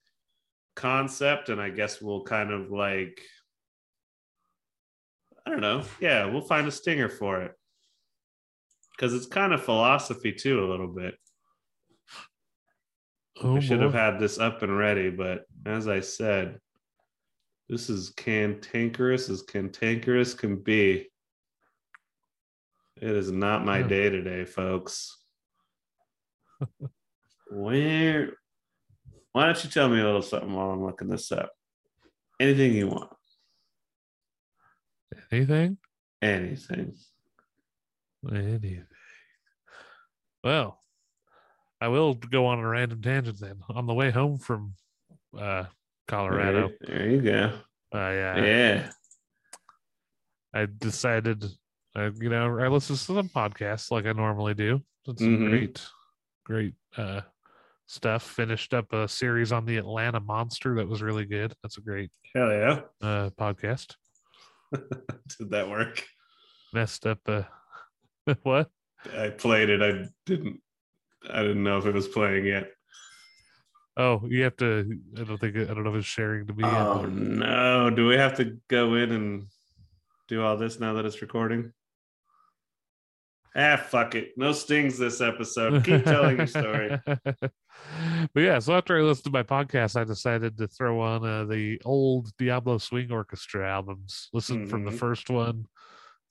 Speaker 1: concept, and I guess we'll kind of like I don't know. Yeah, we'll find a stinger for it. Because it's kind of philosophy too, a little bit.
Speaker 2: Oh,
Speaker 1: I should have had this up and ready, but as I said, this is cantankerous as cantankerous can be. It is not my
Speaker 2: Yeah.
Speaker 1: day today, folks. Where? Why don't you tell me a little something while I'm looking this up? Anything you want.
Speaker 2: anything,
Speaker 1: Anything.
Speaker 2: anything. Well, I will go on a random tangent then. On the way home from uh, Colorado,
Speaker 1: There, there you go.
Speaker 2: Uh,
Speaker 1: Yeah.
Speaker 2: I decided, uh, you know, I listen to some podcasts like I normally do. Some
Speaker 1: Mhm.
Speaker 2: great, great uh, stuff. Finished up a series on the Atlanta Monster that was really good. That's a great
Speaker 1: Hell yeah.
Speaker 2: uh, podcast.
Speaker 1: Did that work?
Speaker 2: Messed up. Uh, what?
Speaker 1: I played it. I didn't. I didn't know if it was playing yet.
Speaker 2: Oh, you have to. I don't think. I don't know if it's sharing to me. yet,
Speaker 1: Oh
Speaker 2: but-
Speaker 1: no! Do we have to go in and do all this now that it's recording? Ah, fuck it. No stings this episode. Keep telling your story.
Speaker 2: but yeah, so after I listened to my podcast, I decided to throw on uh, the old Diablo Swing Orchestra albums. Listen from the
Speaker 1: Mhm.
Speaker 2: first one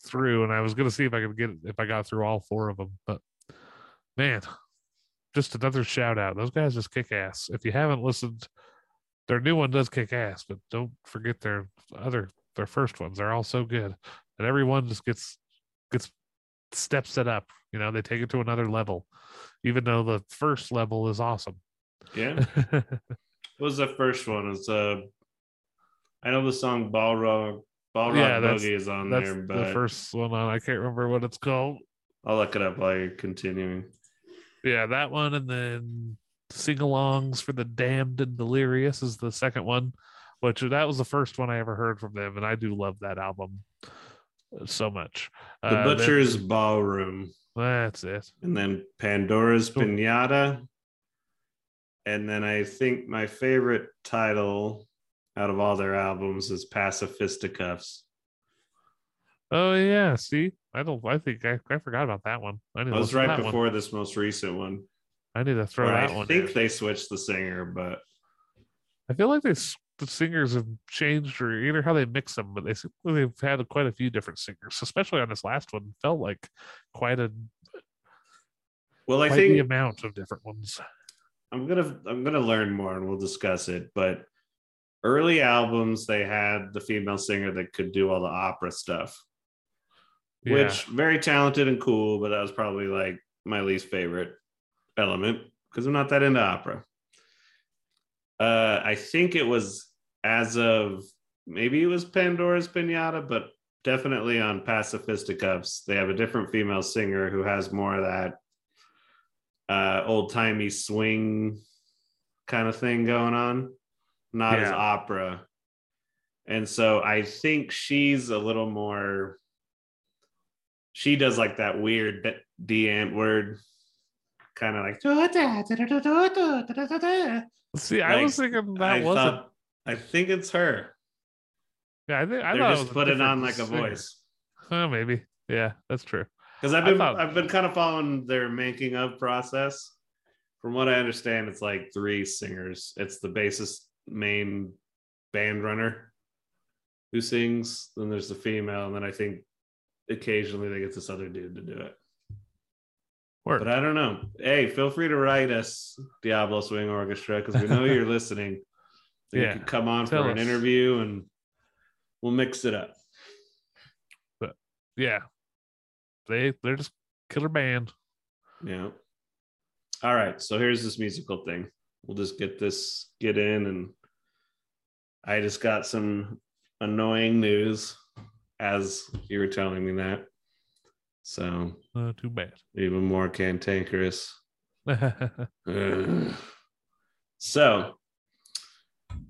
Speaker 2: through, and I was gonna see if I could get if I got through all four of them. But man, just another shout out. Those guys just kick ass. If you haven't listened, their new one does kick ass, but don't forget their other their first ones. They're all so good, and everyone just gets steps it up. You know, they take it to another level, even though the first level is awesome.
Speaker 1: Yeah. What was the first one? It's uh I know the song Ball Rock Balrog
Speaker 2: Yeah,
Speaker 1: Boogie is on
Speaker 2: That's
Speaker 1: there,
Speaker 2: the first one on. I can't remember what it's called.
Speaker 1: I'll look it up while you're continuing.
Speaker 2: Yeah, that one, and then sing-alongs for the damned and delirious is the second one, which that was the first one I ever heard from them, and I do love that album so much.
Speaker 1: The
Speaker 2: Uh, then-
Speaker 1: Butcher's Ballroom.
Speaker 2: that's it.
Speaker 1: and then Pandora's
Speaker 2: Cool.
Speaker 1: Pinata. And then I think my favorite title out of all their albums is Pacifisticuffs.
Speaker 2: Oh yeah, see, I don't. I think I, I forgot about that one. I
Speaker 1: was right
Speaker 2: that one.
Speaker 1: before this most recent one.
Speaker 2: I need to throw
Speaker 1: Where
Speaker 2: that
Speaker 1: I
Speaker 2: one.
Speaker 1: I think
Speaker 2: in.
Speaker 1: they switched the singer, but
Speaker 2: I feel like they the singers have changed, or either how they mix them, but they they've had quite a few different singers, especially on this last one. Felt like quite a
Speaker 1: well, I
Speaker 2: think the amount of different ones.
Speaker 1: I'm gonna I'm gonna learn more and we'll discuss it. But early albums, they had the female singer that could do all the opera stuff.
Speaker 2: Yeah.
Speaker 1: which very talented and cool, but that was probably like my least favorite element because I'm not that into opera. Uh, I think it was as of maybe it was Pandora's Pinata, but definitely on Pacifisticuffs, they have a different female singer who has more of that uh, old timey swing kind of thing going on, not as opera. And so I think she's a little more she does like that weird D ant word, kind of like.
Speaker 2: See, I
Speaker 1: like,
Speaker 2: was thinking that
Speaker 1: I
Speaker 2: wasn't.
Speaker 1: thought, I think it's her.
Speaker 2: yeah, I think I
Speaker 1: They're just
Speaker 2: was a
Speaker 1: putting on like a
Speaker 2: singer.
Speaker 1: voice
Speaker 2: Oh, maybe. Yeah, that's true.
Speaker 1: because I've been
Speaker 2: thought-
Speaker 1: I've been kind of following their making of process. From what I understand, it's like three singers. It's the bassist, main band runner, who sings. Then there's the female, and then I think occasionally they get this other dude to do it.
Speaker 2: Word.
Speaker 1: But I don't know. Hey, feel free to write us, Diablo Swing Orchestra, because we know you're listening.
Speaker 2: Yeah,
Speaker 1: You could come on
Speaker 2: tell
Speaker 1: for an interview and we'll mix it up.
Speaker 2: But yeah, they they're just killer band.
Speaker 1: Yeah. All right. So here's this musical thing. We'll just get this, get in, and I just got some annoying news as you were telling me that. So
Speaker 2: Uh, too bad.
Speaker 1: even more cantankerous. Ugh. So,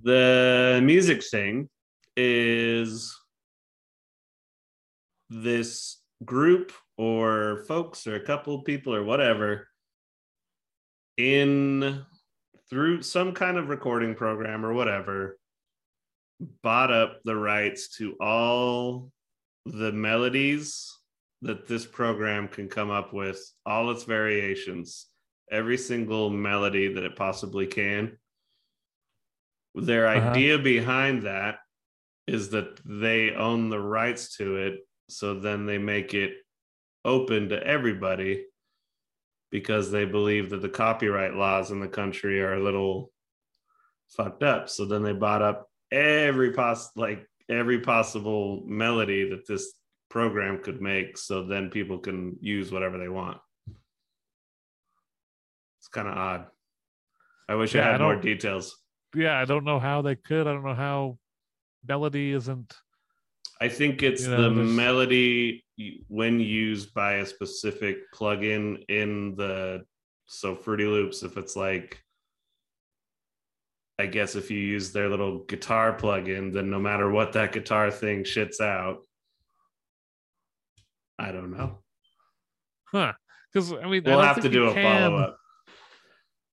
Speaker 1: the music thing is this group or folks or a couple people or whatever in through some kind of recording program or whatever bought up the rights to all the melodies that this program can come up with all its variations every single melody that it possibly can. Their
Speaker 2: Uh-huh.
Speaker 1: idea behind that is that they own the rights to it. So then they make it open to everybody because they believe that the copyright laws in the country are a little fucked up. So then they bought up every poss like every possible melody that this program could make so then people can use whatever they want. It's kind of odd. I wish
Speaker 2: Yeah,
Speaker 1: I
Speaker 2: I
Speaker 1: had more details.
Speaker 2: Yeah, I don't know how they could. I don't know how melody isn't.
Speaker 1: I think it's
Speaker 2: You know,
Speaker 1: the
Speaker 2: there's-
Speaker 1: melody when used by a specific plugin in the so Fruity Loops. If it's like, I guess if you use their little guitar plugin, then no matter what that guitar thing shits out, I don't know.
Speaker 2: Huh. Because I mean,
Speaker 1: We'll
Speaker 2: don't
Speaker 1: have to do a follow up.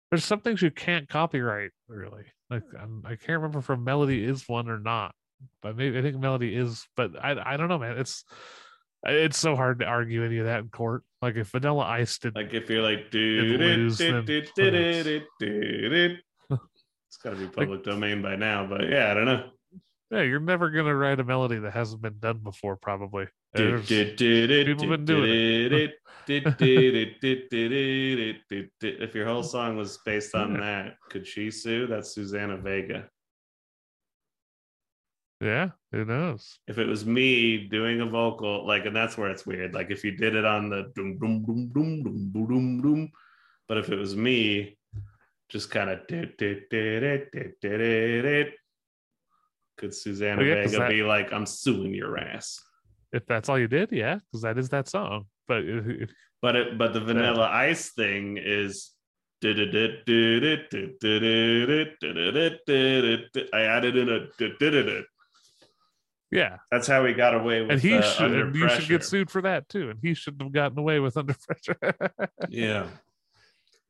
Speaker 2: There's some things you can't copyright, really. Like I'm, I can't remember if a melody is one or not, but maybe I think melody is. But I, I don't know, man. It's, it's so hard to argue any of that in court. Like if Vanilla Ice did,
Speaker 1: Like if you're like,
Speaker 2: lose, then
Speaker 1: it's got to be public domain by now, but yeah, I don't know
Speaker 2: yeah, you're never gonna write a melody that hasn't been done before, probably. People been doing it.
Speaker 1: If your whole song was based on that, could she sue? That's Susanna Vega.
Speaker 2: Yeah, who knows?
Speaker 1: If it was me doing a vocal, like, and that's where it's weird. Like, if you did it on the doom doom doom doom doom doom, doom but if it was me, just kind of could Susanna
Speaker 2: Oh, yeah,
Speaker 1: Vega
Speaker 2: that-
Speaker 1: be like, "I'm suing your ass"?
Speaker 2: If that's all you did, yeah, because that is that song. But
Speaker 1: But it, but the Vanilla Ice thing is. I added in a.
Speaker 2: yeah,
Speaker 1: That's how he got away with.
Speaker 2: and he
Speaker 1: uh,
Speaker 2: should, and you should get sued for that too. And he shouldn't have gotten away with under pressure.
Speaker 1: Yeah,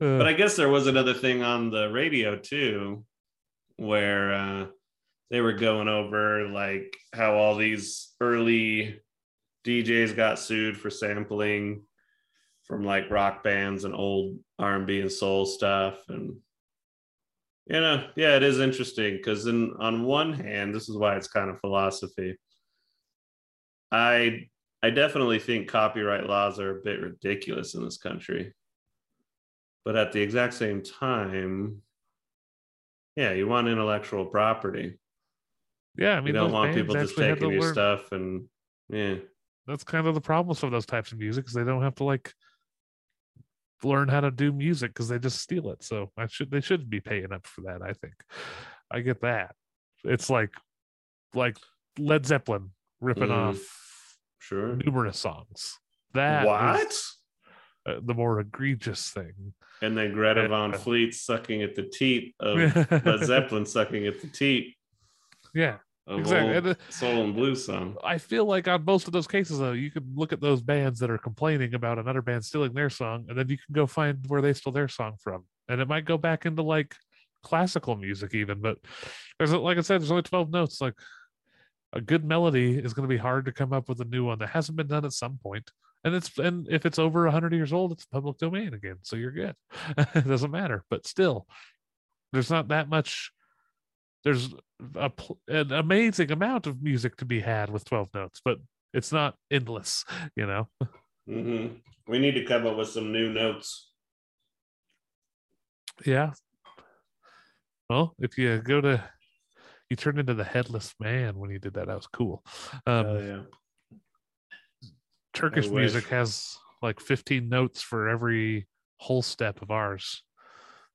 Speaker 2: Uh,
Speaker 1: but I guess there was another thing on the radio too, where uh, they were going over like how all these early DJs got sued for sampling from like rock bands and old R&B and soul stuff. And you know yeah it is interesting because in on one hand this is why it's kind of philosophy. I I definitely think copyright laws are a bit ridiculous in this country. But at the exact same time yeah you want intellectual property
Speaker 2: yeah, I mean,
Speaker 1: you don't want people just taking your
Speaker 2: learn-
Speaker 1: stuff and yeah
Speaker 2: That's kind of the problems with those types of music, because they don't have to like learn how to do music because they just steal it. So I should they should be paying up for that. I think I get that. It's like like Led Zeppelin ripping
Speaker 1: Mhm.
Speaker 2: off
Speaker 1: sure
Speaker 2: numerous songs. That
Speaker 1: what
Speaker 2: is, uh, the more egregious thing.
Speaker 1: and then Greta
Speaker 2: Uh,
Speaker 1: Van
Speaker 2: uh.
Speaker 1: Fleet sucking at the teat of Led Zeppelin sucking at the teat
Speaker 2: yeah, exactly. And, uh,
Speaker 1: soul and blues song.
Speaker 2: I feel like on most of those cases, though, you can look at those bands that are complaining about another band stealing their song, and then you can go find where they stole their song from, and it might go back into like classical music even. But there's like I said, there's only twelve notes. Like a good melody is going to be hard to come up with a new one that hasn't been done at some point. And it's and if it's over hundred years old, it's public domain again, so you're good. it doesn't matter. But still, there's not that much. There's a, an amazing amount of music to be had with 12 notes, but it's not endless, you know?
Speaker 1: hmm We need to come up with some new notes.
Speaker 2: Yeah. Well, if you go to, you turn into the headless man when you did that. That was cool. Um,
Speaker 1: Hell yeah.
Speaker 2: Turkish music has like 15 notes for every whole step of ours.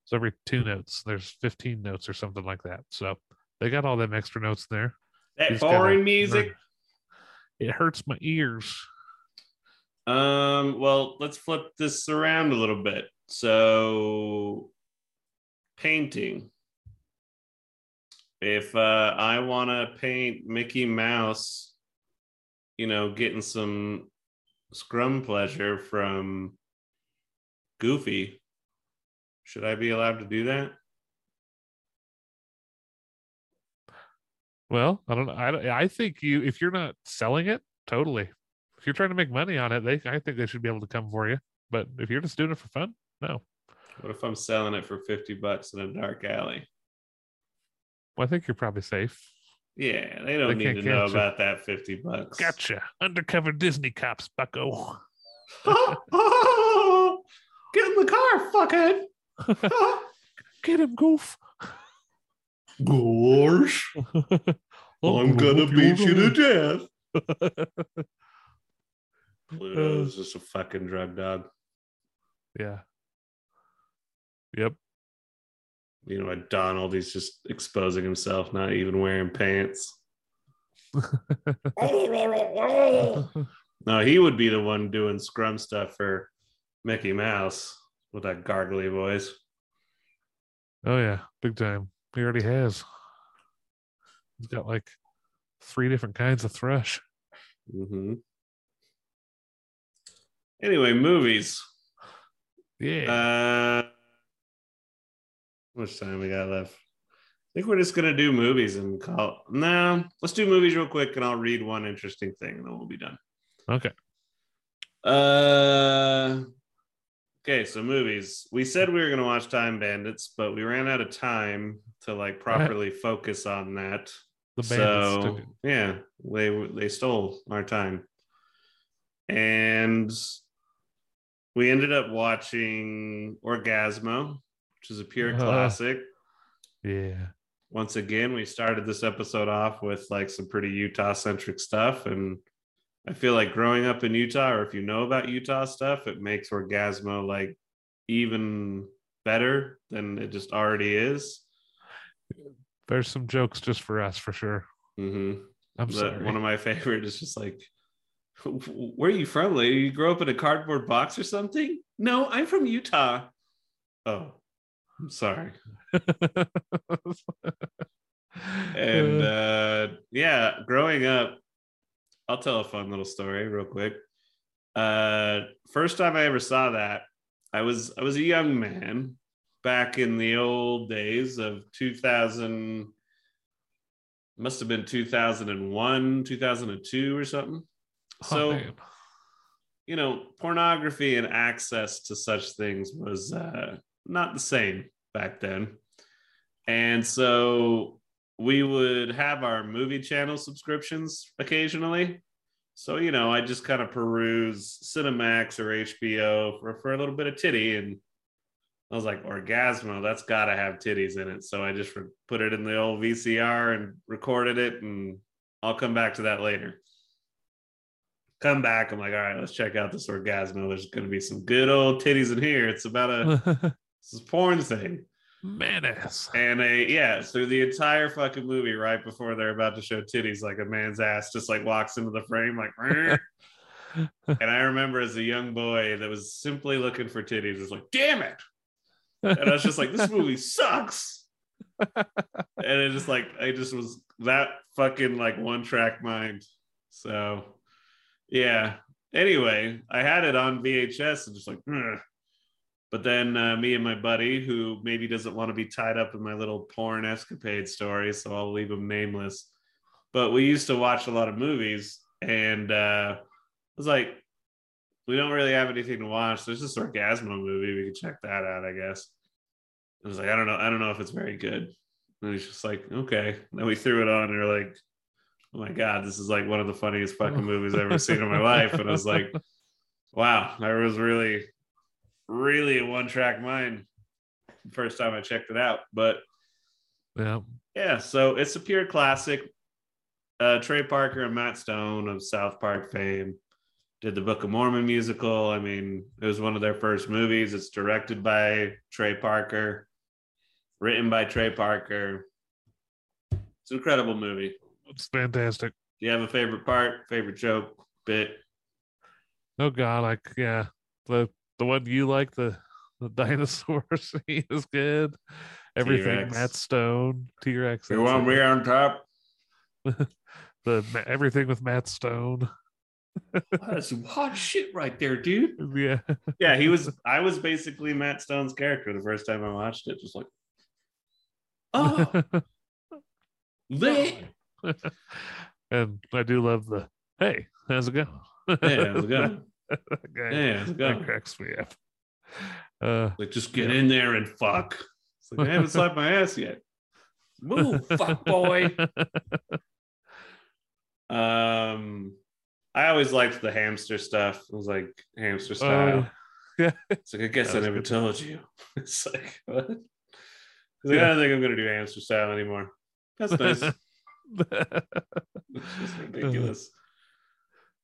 Speaker 2: So every two notes, there's 15 notes or something like that. So they got all them extra notes in there.
Speaker 1: That
Speaker 2: gotta
Speaker 1: foreign music.
Speaker 2: It hurts my ears.
Speaker 1: Um, well, let's flip this around a little bit. So, painting. If uh, I want to paint Mickey Mouse, you know, getting some scrum pleasure from Goofy, should I be allowed to do that?
Speaker 2: Well, I don't know. I, I think you, if you're not selling it, totally. If you're trying to make money on it, they, I think they should be able to come for you. But if you're just doing it for fun, no.
Speaker 1: What if I'm selling it for 50 bucks in a dark alley?
Speaker 2: Well, I think you're probably safe.
Speaker 1: Yeah, they don't
Speaker 2: They
Speaker 1: need to know
Speaker 2: you.
Speaker 1: about that 50 bucks.
Speaker 2: Gotcha. Undercover Disney cops, bucko.
Speaker 1: Get in the car, fuckhead.
Speaker 2: Get him, goof.
Speaker 1: Gosh, I'm gonna beat you to death. Pluto's just a fucking drug dog.
Speaker 2: yeah. Yep.
Speaker 1: You know, Donald, he's just exposing himself, not even wearing pants. No, he would be the one doing scrum stuff for Mickey Mouse with that gargly voice.
Speaker 2: oh yeah, big time. He already has. He's got like three different kinds of thrush.
Speaker 1: hmm Anyway, movies.
Speaker 2: Yeah.
Speaker 1: Uh, how much time we got left? I think we're just gonna do movies and call. No, let's do movies real quick, and I'll read one interesting thing, and then we'll be done.
Speaker 2: okay.
Speaker 1: Uh, okay, so movies. We said we were gonna watch Time Bandits, but we ran out of time to like properly focus on that.
Speaker 2: The bandits
Speaker 1: so yeah, they they stole our time, and we ended up watching Orgazmo, which is a pure
Speaker 2: Uh.
Speaker 1: classic.
Speaker 2: Yeah.
Speaker 1: Once again, we started this episode off with like some pretty Utah centric stuff, and I feel like growing up in Utah, or if you know about Utah stuff, it makes Orgazmo like even better than it just already is.
Speaker 2: There's some jokes just for us for sure.
Speaker 1: hmm
Speaker 2: I'm
Speaker 1: The-
Speaker 2: sorry.
Speaker 1: one of my favorite is just like, where are you from, lady? You grew up in a cardboard box or something? No, I'm from Utah. Oh, I'm sorry. And uh, yeah, growing up, I'll tell a fun little story real quick. Uh, first time I ever saw that, I was I was a young man back in the old days of 2000 must have been 2001 2002 or something
Speaker 2: Oh,
Speaker 1: so
Speaker 2: man.
Speaker 1: you know pornography and access to such things was uh, not the same back then and so we would have our movie channel subscriptions occasionally. So you know i just kind of peruse cinemax or hbo for, for a little bit of titty and i was like orgazmo that's gotta have titties in it. So i just re- put it in the old vcr and recorded it and i'll come back to that later. Come back i'm like all right let's check out this orgazmo. There's gonna be some good old titties in here. It's about a this is a porn thing
Speaker 2: Menace.
Speaker 1: and a yeah, through the entire fucking movie, right before they're about to show titties, like a man's ass just like walks into the frame, like. And I remember as a young boy that was simply looking for titties, was like, "Damn it!" And I was just like, "This movie sucks." and it just like I just was that fucking like one track mind. So, yeah. Anyway, I had it on VHS and just like. "Ugh." But then uh, me and my buddy, who maybe doesn't want to be tied up in my little porn escapade story, so I'll leave him nameless. But we used to watch a lot of movies, and uh, I was like, we don't really have anything to watch. There's this Orgazmo movie. We could check that out, I guess. I was like, I don't know. I don't know if it's very good. And he's just like, okay. And then we threw it on, and we're like, oh my God, this is like one of the funniest fucking movies I've ever seen in my life. And I was like, wow, I was really really a one track mind first time I checked it out. But
Speaker 2: yeah.
Speaker 1: yeah, so it's a pure classic. Uh, Trey Parker and Matt Stone of South Park fame did the Book of Mormon musical. I mean, it was one of their first movies. It's directed by Trey Parker, written by Trey Parker. It's an incredible movie.
Speaker 2: It's fantastic.
Speaker 1: Do you have a favorite part, favorite joke, bit?
Speaker 2: Oh god, like yeah. The the one you like, the the dinosaur scene is good. Everything
Speaker 1: T-Rex.
Speaker 2: Matt Stone, T Rex.
Speaker 1: You want me on top?
Speaker 2: the everything with Matt Stone.
Speaker 1: That's some hot shit right there, dude.
Speaker 2: Yeah.
Speaker 1: yeah, he was. I was basically Matt Stone's character the first time I watched it. Just like, oh, lit.
Speaker 2: and I do love the hey, how's it going?
Speaker 1: Yeah, how's it going?
Speaker 2: That guy-
Speaker 1: Yeah,
Speaker 2: that
Speaker 1: going?
Speaker 2: cracks me up. Uh,
Speaker 1: Like, just get in there and fuck. It's like I haven't slapped my ass yet. Move, fuck boy. Um, I always liked the hamster stuff. It was like hamster style.
Speaker 2: yeah.
Speaker 1: It's like I guess I never told you. It's like what? 'Cause I
Speaker 2: Yeah.
Speaker 1: don't think I'm gonna do hamster style anymore. That's nice. It's just ridiculous.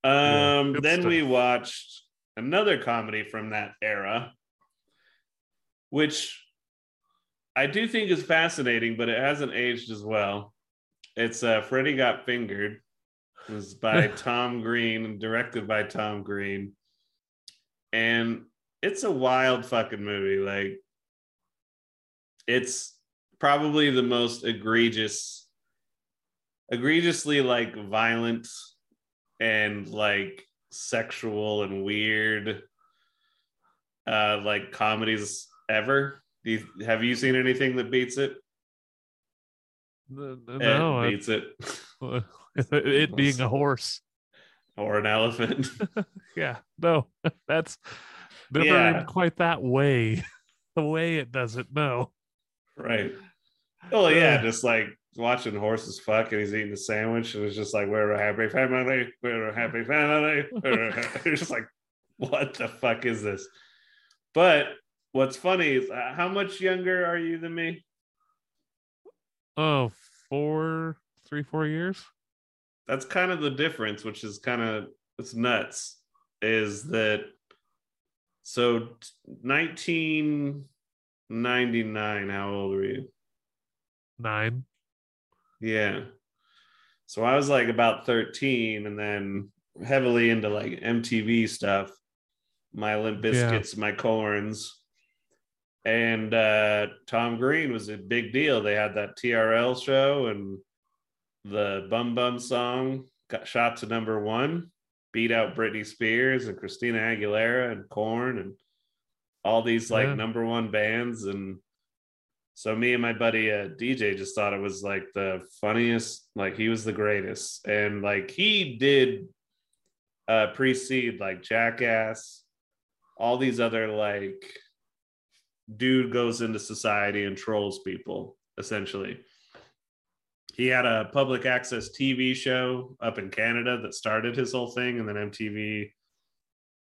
Speaker 2: Yeah,
Speaker 1: Um,
Speaker 2: good
Speaker 1: then we watched another comedy from that era, which I do think is fascinating, but it hasn't aged as well. It's uh, Freddy Got Fingered. It was by Tom Green and directed by Tom Green. And it's a wild fucking movie. Like, it's probably the most egregious, egregiously like violent and like sexual and weird uh like comedies ever. Do you, have you seen anything that beats it?
Speaker 2: No,
Speaker 1: it beats it.
Speaker 2: it being a horse
Speaker 1: or an elephant.
Speaker 2: yeah, no, that's never yeah. quite that way. the way it does it, no.
Speaker 1: Right. Oh yeah, just like watching horses fuck and he's eating a sandwich and it's just like we're a happy family, we're a happy family. it's just like, what the fuck is this? But what's funny is uh, how much younger are you than me?
Speaker 2: Oh, four, three, four years.
Speaker 1: That's kind of the difference, which is kind of it's nuts. Is that so? Nineteen ninety nine. How old were you?
Speaker 2: Nine.
Speaker 1: Yeah. So I was like about thirteen, and then heavily into like MTV stuff. My Limp Bizkits, yeah. my Korns and uh, Tom Green was a big deal. They had that TRL show, and the Bum Bum song got shot to number one, beat out Britney Spears and Christina Aguilera and Korn and all these like yeah. number one bands. And so me and my buddy uh, DJ just thought it was like the funniest, like he was the greatest, and like he did uh, precede like Jackass, all these other like dude goes into society and trolls people essentially. He had a public access tv show up in canada that started his whole thing and then mtv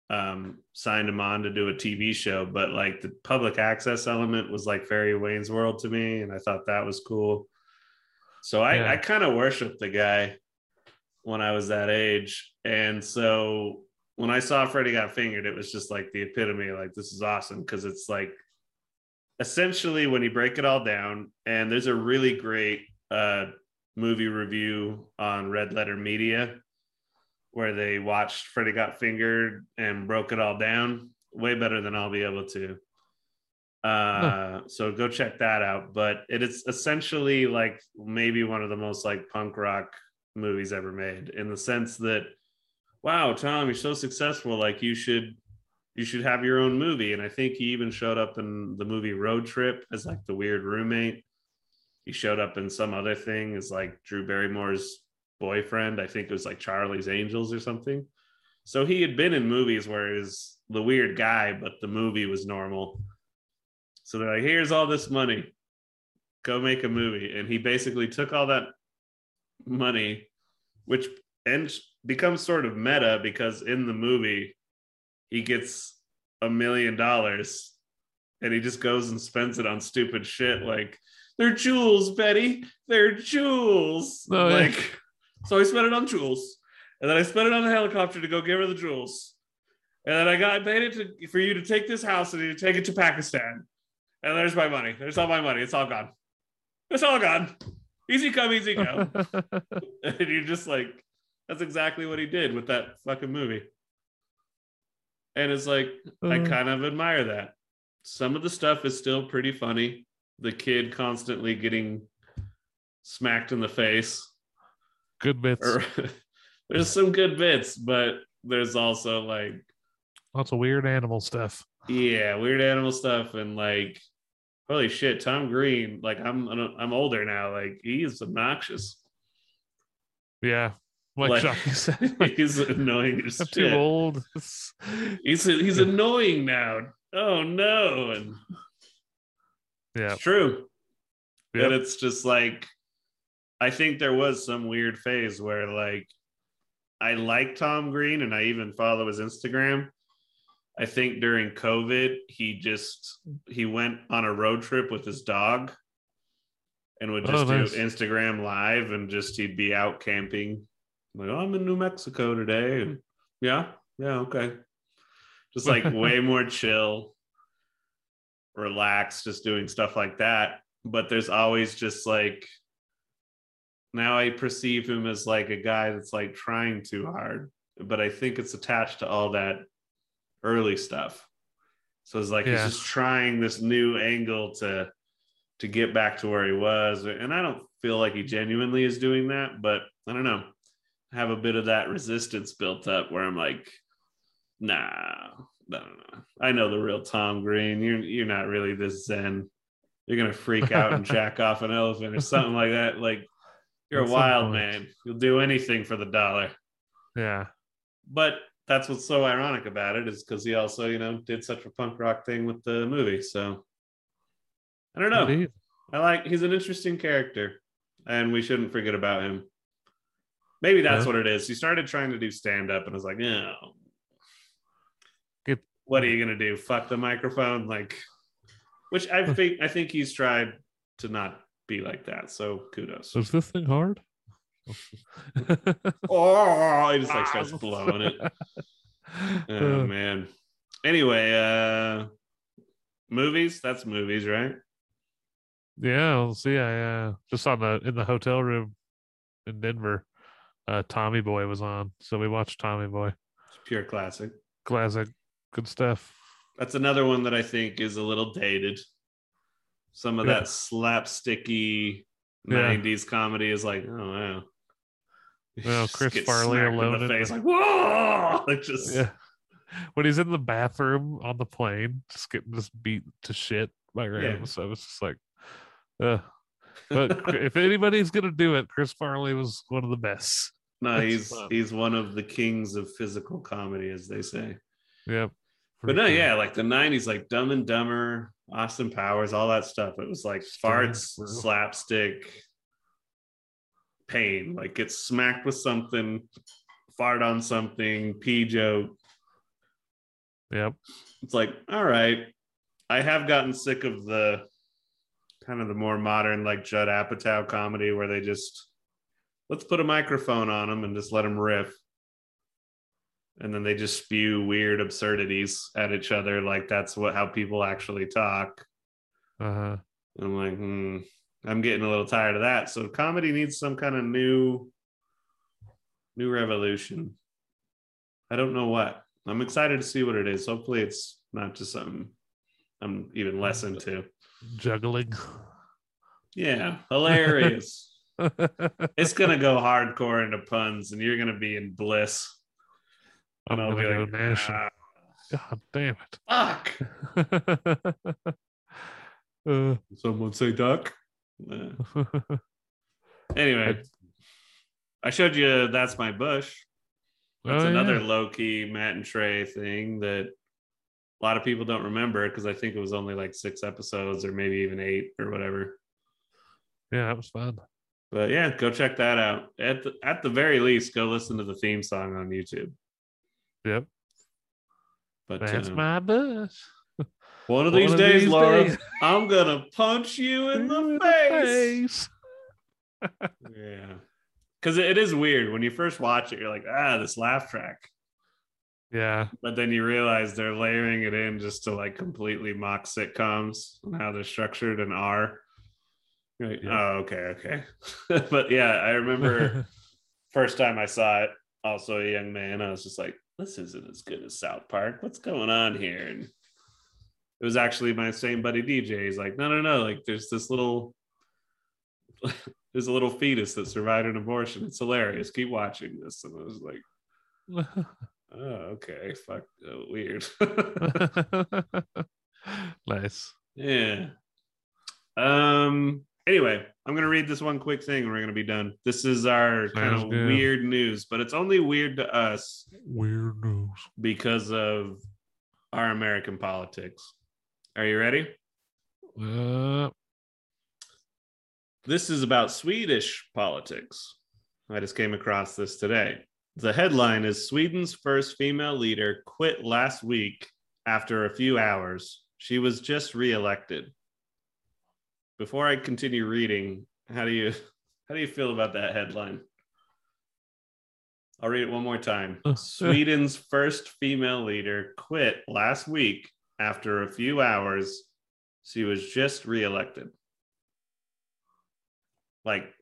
Speaker 1: um, signed him on to do a tv show but like the public access element was like fairy wayne's world to me and i thought that was cool so i, yeah. I kind of worshiped the guy when i was that age and so when i saw freddy got fingered it was just like the epitome like this is awesome because it's like essentially when you break it all down and there's a really great uh, movie review on red letter media where they watched freddy got fingered and broke it all down way better than i'll be able to uh, huh. so go check that out but it is essentially like maybe one of the most like punk rock movies ever made in the sense that wow tom you're so successful like you should you should have your own movie. And I think he even showed up in the movie Road Trip as like the weird roommate. He showed up in some other thing as like Drew Barrymore's boyfriend. I think it was like Charlie's Angels or something. So he had been in movies where he was the weird guy, but the movie was normal. So they're like, here's all this money. Go make a movie. And he basically took all that money, which and becomes sort of meta because in the movie, he gets a million dollars and he just goes and spends it on stupid shit like they're jewels, Betty. They're jewels. Oh, like. So I spent it on jewels. And then I spent it on the helicopter to go give her the jewels. And then I got paid it to, for you to take this house and you take it to Pakistan. And there's my money. There's all my money. It's all gone. It's all gone. Easy come, easy go. and you're just like, that's exactly what he did with that fucking movie and it's like uh, I kind of admire that. Some of the stuff is still pretty funny. The kid constantly getting smacked in the face.
Speaker 2: Good bits.
Speaker 1: There's some good bits, but there's also like
Speaker 2: lots of weird animal stuff.
Speaker 1: Yeah, weird animal stuff, and like, holy shit, Tom Green. Like, I'm I'm older now. Like, he's obnoxious.
Speaker 2: Yeah, like, like said,
Speaker 1: like, he's annoying I'm shit.
Speaker 2: too old.
Speaker 1: he's he's annoying now. Oh no! And
Speaker 2: yeah,
Speaker 1: it's true. Yep. And it's just like I think there was some weird phase where like I like Tom Green and I even follow his Instagram. I think during COVID, he just he went on a road trip with his dog and would just oh, nice. do Instagram live and just he'd be out camping I'm like, oh, I'm in New Mexico today. And yeah, yeah, okay. Just like way more chill. relaxed, just doing stuff like that. But there's always just like now I perceive him as like a guy that's like trying too hard, but I think it's attached to all that early stuff. So it's like
Speaker 2: Yeah.
Speaker 1: he's just trying this new angle to to get back to where he was. And I don't feel like he genuinely is doing that, but I don't know. I have a bit of that resistance built up where I'm like, nah, no, no. I know the real Tom Green. You're you're not really this zen. You're gonna freak out and jack off an elephant or something like that. Like you're a wild man. You'll do anything for the dollar.
Speaker 2: Yeah.
Speaker 1: But that's what's so ironic about it is because he also, you know, did such a punk rock thing with the movie. So I don't know.
Speaker 2: Indeed.
Speaker 1: I like he's an interesting character, and we shouldn't forget about him. Maybe that's
Speaker 2: Yeah.
Speaker 1: what it is. He started trying to do stand up and was like, no.
Speaker 2: Get-
Speaker 1: What are you gonna do? Fuck the microphone? Like which I think I think he's tried to not be like that. So kudos.
Speaker 2: Is this thing hard?
Speaker 1: Oh, he just like starts blowing it. Oh man. Anyway, uh movies, that's movies, right?
Speaker 2: yeah, we'll see. I uh, just on the in the hotel room in Denver, uh, Tommy Boy was on, so we watched Tommy Boy.
Speaker 1: It's pure classic.
Speaker 2: Classic, good stuff.
Speaker 1: That's another one that I think is a little dated. Some of
Speaker 2: Yeah.
Speaker 1: that slapsticky
Speaker 2: Yeah.
Speaker 1: 90s comedy is like, oh wow.
Speaker 2: Well, Chris Farley alone
Speaker 1: in the
Speaker 2: in
Speaker 1: face,
Speaker 2: the-
Speaker 1: like whoa, like just
Speaker 2: Yeah. When he's in the bathroom on the plane, just getting just beat to shit by random. So it's just like, uh, but if anybody's gonna do it, Chris Farley was one of the best.
Speaker 1: no,
Speaker 2: That's
Speaker 1: he's
Speaker 2: fun.
Speaker 1: he's one of the kings of physical comedy, as they say.
Speaker 2: Yep.
Speaker 1: But no, yeah, like the '90s, like Dumb and Dumber, Austin Powers, all that stuff. It was like farts, slapstick, pain. Like get smacked with something, fart on something, pee joke.
Speaker 2: Yep.
Speaker 1: It's like, all right. I have gotten sick of the kind of the more modern, like Judd Apatow comedy, where they just let's put a microphone on them and just let them riff. And then they just spew weird absurdities at each other, like that's what how people actually talk.
Speaker 2: Uh huh.
Speaker 1: I'm like, hmm, I'm getting a little tired of that. So comedy needs some kind of new, new revolution. I don't know what. I'm excited to see what it is. Hopefully, it's not just something I'm even less into.
Speaker 2: Juggling.
Speaker 1: Yeah, hilarious. it's gonna go hardcore into puns, and you're gonna be in bliss.
Speaker 2: I'm
Speaker 1: And I'll
Speaker 2: gonna
Speaker 1: be
Speaker 2: go
Speaker 1: like,
Speaker 2: national. God damn
Speaker 1: it. fuck.
Speaker 2: uh,
Speaker 1: Someone say duck. Uh, anyway, I showed you that's my bush. That's
Speaker 2: Oh,
Speaker 1: another
Speaker 2: yeah.
Speaker 1: low key Matt and Trey thing that a lot of people don't remember because I think it was only like six episodes or maybe even eight or whatever.
Speaker 2: Yeah, that was fun.
Speaker 1: But yeah, go check that out. At the, at the very least, go listen to the theme song on YouTube.
Speaker 2: Yep.
Speaker 1: But
Speaker 2: That's
Speaker 1: uh,
Speaker 2: my bus.
Speaker 1: one of
Speaker 2: one
Speaker 1: these
Speaker 2: of
Speaker 1: days,
Speaker 2: these
Speaker 1: Laura,
Speaker 2: days.
Speaker 1: I'm gonna punch you in the face. Yeah, because it is weird when you first watch it. You're like, ah, this laugh track.
Speaker 2: Yeah.
Speaker 1: but then you realize they're layering it in just to like completely mock sitcoms and how they're structured and are. Like,
Speaker 2: Yeah.
Speaker 1: oh, okay, okay. but yeah, I remember first time I saw it, also a young man, I was just like, this isn't as good as South Park. What's going on here? And it was actually my same buddy DJ. He's like, no, no, no. Like, there's this little, there's a little fetus that survived an abortion. It's hilarious. Keep watching this. And I was like, oh, okay. Fuck. Oh, weird.
Speaker 2: nice.
Speaker 1: yeah. Um. Anyway, I'm gonna read this one quick thing, and we're gonna be done. This is our kind of
Speaker 2: good.
Speaker 1: weird news, but it's only weird to us
Speaker 2: Weird news.
Speaker 1: because of our American politics. Are you ready?
Speaker 2: Uh,
Speaker 1: This is about Swedish politics. I just came across this today. The headline is Sweden's first female leader quit last week after a few hours. She was just reelected. Before I continue reading, how do you how do you feel about that headline? I'll read it one more time. Oh. Sweden's first female leader quit last week after a few hours she was just reelected. Like,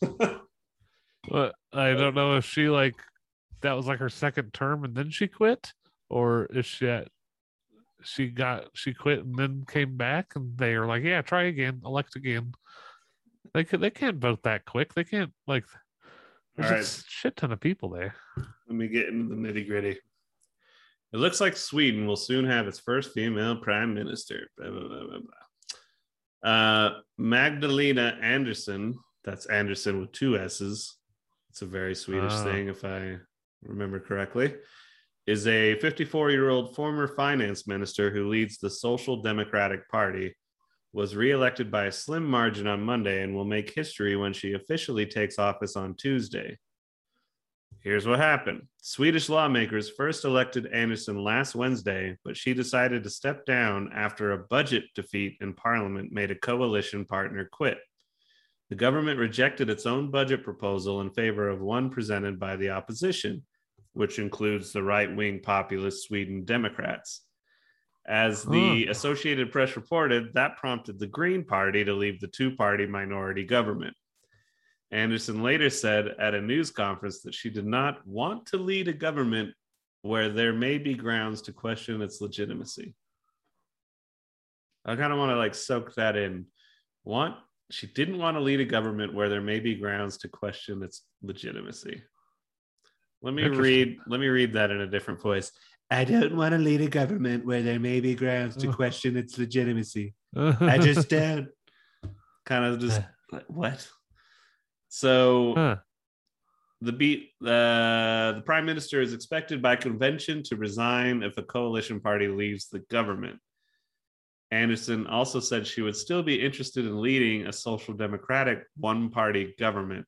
Speaker 1: what?
Speaker 2: I don't know if she like that was like her second term and then she quit, or if she had, she got she quit and then came back and they were like, yeah, try again, elect again. They could they can't vote that quick. They can't like. There's a shit ton of people there.
Speaker 1: Let me get into the nitty gritty. It looks like Sweden will soon have its first female prime minister. Blah, blah, blah. Uh, Magdalena Andersson, that's Andersson with two S's. It's a very Swedish
Speaker 2: Ah.
Speaker 1: thing, if I remember correctly, is a 54 year old former finance minister who leads the Social Democratic Party. Was reelected by a slim margin on Monday and will make history when she officially takes office on Tuesday. Here's what happened Swedish lawmakers first elected Andersson last Wednesday, but she decided to step down after a budget defeat in parliament made a coalition partner quit. The government rejected its own budget proposal in favor of one presented by the opposition, which includes the right wing populist Sweden Democrats. As the Associated Press reported, that prompted the Green Party to leave the two party minority government. Andersson later said at a news conference that she did not want to lead a government where there may be grounds to question its legitimacy. I kind of want to like soak that in. Want she didn't want to lead a government where there may be grounds to question its legitimacy. Let me read let me read that in a different voice. I don't want to lead a government where there may be grounds to question its legitimacy. I just don't. kind of just like, what? So
Speaker 2: Huh.
Speaker 1: the beat uh, the prime minister is expected by convention to resign if a coalition party leaves the government. Andersson also said she would still be interested in leading a social democratic one party government,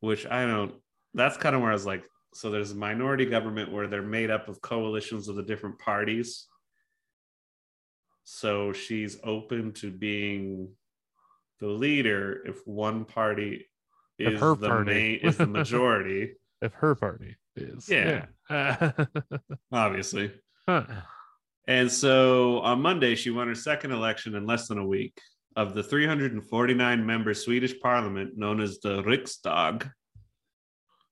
Speaker 1: which I don't. That's kind of where I was like, so there's a minority government where they're made up of coalitions of the different parties. So she's open to being the leader if one party
Speaker 2: If
Speaker 1: is
Speaker 2: her
Speaker 1: the
Speaker 2: party.
Speaker 1: main is the majority,
Speaker 2: if her party is.
Speaker 1: Yeah.
Speaker 2: Yeah.
Speaker 1: obviously.
Speaker 2: Huh.
Speaker 1: And so on Monday, she won her second election in less than a week. Of the 349 member Swedish parliament known as the Riksdag,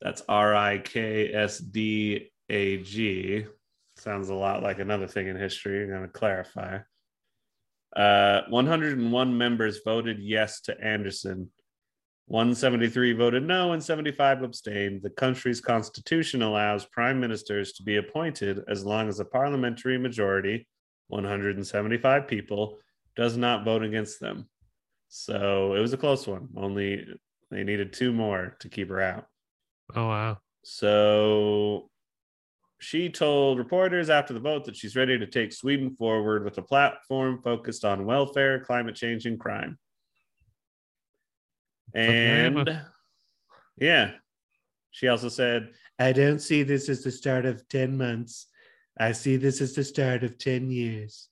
Speaker 1: that's R I K S D A G. Sounds a lot like another thing in history. I'm going to clarify. Uh, 101 members voted yes to Andersson. 173 voted no and 75 abstained. The country's constitution allows prime ministers to be appointed as long as a parliamentary majority, 175 people, does not vote against them. So it was a close one. Only they needed two more to keep her out.
Speaker 2: Oh wow.
Speaker 1: So she told reporters after the vote that she's ready to take Sweden forward with a platform focused on welfare, climate change, and crime. And yeah, she also said, I don't see this as the start of 10 months. I see this as the start of 10 years.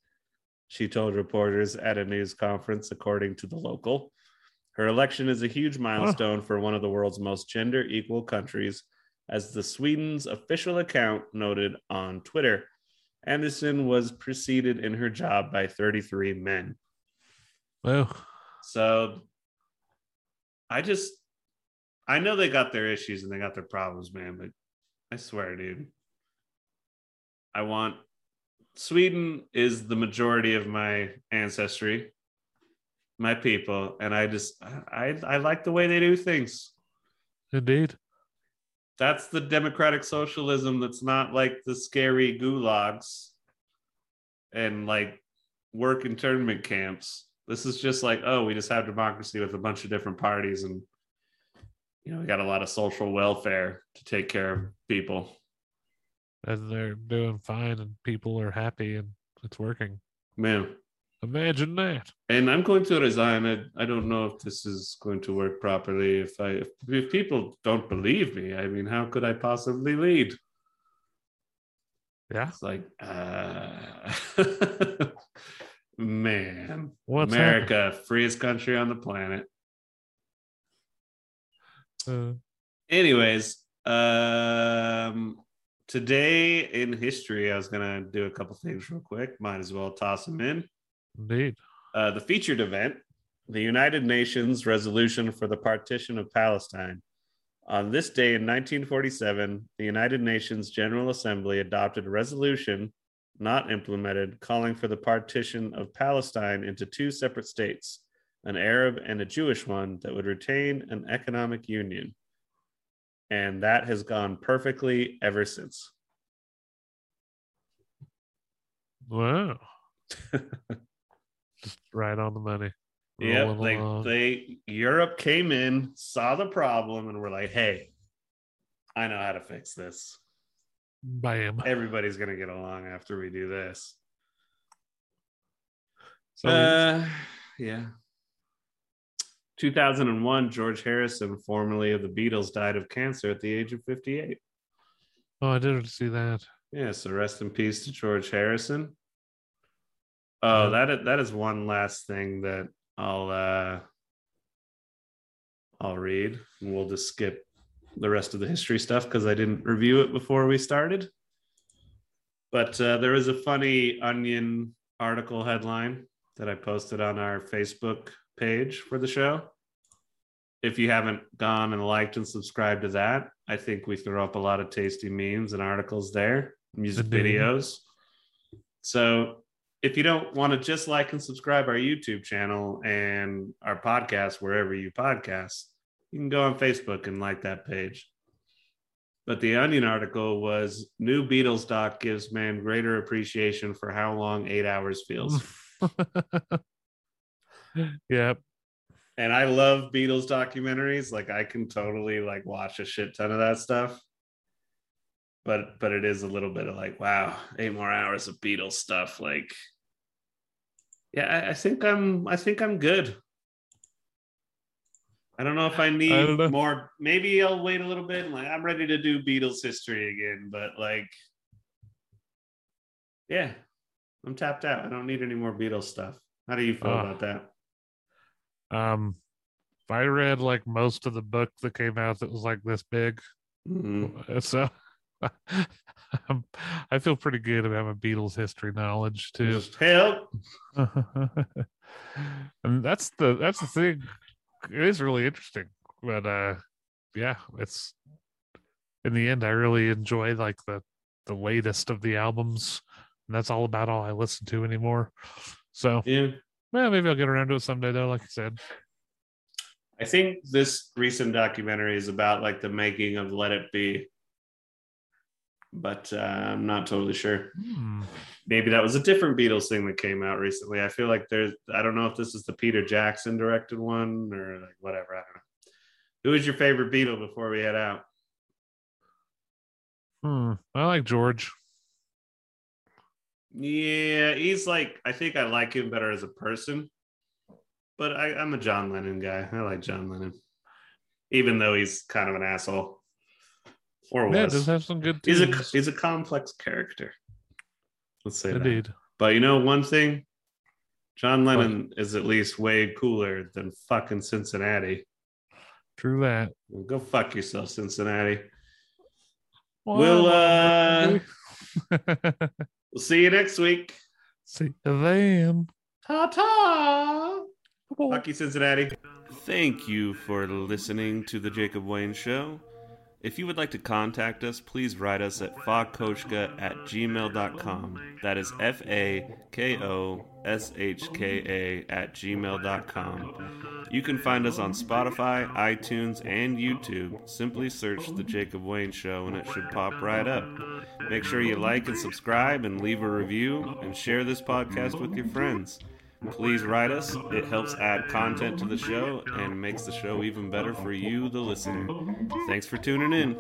Speaker 1: She told reporters at a news conference, according to the local. Her election is a huge milestone for one of the world's most gender equal countries, as the Sweden's official account noted on Twitter. Andersson was preceded in her job by 33 men.
Speaker 2: Well,
Speaker 1: So I just I know they got their issues and they got their problems, man, but I swear, dude. I want Sweden is the majority of my ancestry, my people, and I just I I like the way they do things.
Speaker 2: indeed.
Speaker 1: That's the democratic socialism that's not like the scary gulags and like work internment camps. This is just like, oh, we just have democracy with a bunch of different parties and you know, we got a lot of social welfare to take care of people.
Speaker 2: And they're doing fine and people are happy and it's working.
Speaker 1: Man.
Speaker 2: Imagine that.
Speaker 1: And I'm going to resign. I, I don't know if this is going to work properly. If I if, if people don't believe me, I mean, how could I possibly lead?
Speaker 2: Yeah.
Speaker 1: It's like, uh, man,
Speaker 2: What's
Speaker 1: America, freest country on the planet.
Speaker 2: Uh,
Speaker 1: Anyways, um, today in history, I was gonna do a couple things real quick. Might as well toss them in.
Speaker 2: Indeed.
Speaker 1: Uh, the featured event, the United Nations Resolution for the Partition of Palestine. On this day in 1947, the United Nations General Assembly adopted a resolution not implemented calling for the partition of Palestine into two separate states, an Arab and a Jewish one that would retain an economic union. And that has gone perfectly ever since.
Speaker 2: Wow. Just right on the money.
Speaker 1: Yeah, they,
Speaker 2: along.
Speaker 1: they Europe came in, saw the problem, and were like, "Hey, I know how to fix this.
Speaker 2: Bam.
Speaker 1: Everybody's gonna get along after we do this."
Speaker 2: So
Speaker 1: uh, yeah. 2001, George Harrison, formerly of the Beatles, died of cancer at the age of 58.
Speaker 2: oh, I didn't see that.
Speaker 1: Yeah, so rest in peace to George Harrison. Oh, that is, that is one last thing that I'll uh I'll read. And we'll just skip the rest of the history stuff because I didn't review it before we started. But uh, there was a funny Onion article headline that I posted on our Facebook page for the show. If you haven't gone and liked and subscribed to that, I think we throw up a lot of tasty memes and articles there, music videos. So if you don't want to just like and subscribe our YouTube channel and our podcast wherever you podcast, you can go on Facebook and like that page. But the Onion article was new Beatles doc gives man greater appreciation for how long eight hours feels.
Speaker 2: yep.
Speaker 1: and I love Beatles documentaries. Like I can totally like watch a shit ton of that stuff. But but it is a little bit of like, wow, eight more hours of Beatles stuff. Like, yeah, I, I think I'm I think I'm good. I don't know if I need
Speaker 2: know.
Speaker 1: more. Maybe I'll wait a little bit. and, Like I'm ready to do Beatles history again, but like, yeah, I'm tapped out. I don't need any more Beatles stuff. How do you feel
Speaker 2: Ah.
Speaker 1: about that?
Speaker 2: Um, if I read like most of the book that came out that was like this big,
Speaker 1: Mhm.
Speaker 2: so I feel pretty good about my Beatles history knowledge too.
Speaker 1: Just help.
Speaker 2: and that's the that's the thing. It is really interesting, but uh, yeah, it's in the end I really enjoy like the the latest of the albums, and that's all about all I listen to anymore. So
Speaker 1: Yeah.
Speaker 2: well, maybe I'll get around to it someday though, like I said.
Speaker 1: I think this recent documentary is about like the making of Let It Be, but uh, I'm not totally sure.
Speaker 2: Hmm.
Speaker 1: Maybe that was a different Beatles thing that came out recently. I feel like there's, I don't know if this is the Peter Jackson directed one or like whatever. I don't know. Who is your favorite Beatle before we head out?
Speaker 2: Hmm. I like George.
Speaker 1: Yeah, he's like, I think I like him better as a person, but I, I'm a John Lennon guy. I like John Lennon, even though he's kind of an asshole. Or
Speaker 2: Yeah,
Speaker 1: was.
Speaker 2: does have some good
Speaker 1: he's a he's a complex character. Let's say that.
Speaker 2: Indeed.
Speaker 1: But you know one thing, John Lennon is at least way cooler than fucking Cincinnati.
Speaker 2: True that.
Speaker 1: Well, Go fuck yourself, Cincinnati. We'll, uh, We'll see you next week.
Speaker 2: see you then.
Speaker 1: Ta ta. Fuck you, Cincinnati. Thank you for listening to the Jacob Wayne Show. If you would like to contact us, please write us at fakoshka at gmail.com. That is F A K O S H K A at gmail.com. You can find us on Spotify, iTunes, and YouTube. Simply search The Jacob Wayne Show and it should pop right up. Make sure you like and subscribe and leave a review and share this podcast with your friends. Please write us. It helps add content to the show and makes the show even better for you, the listener. Thanks for tuning in.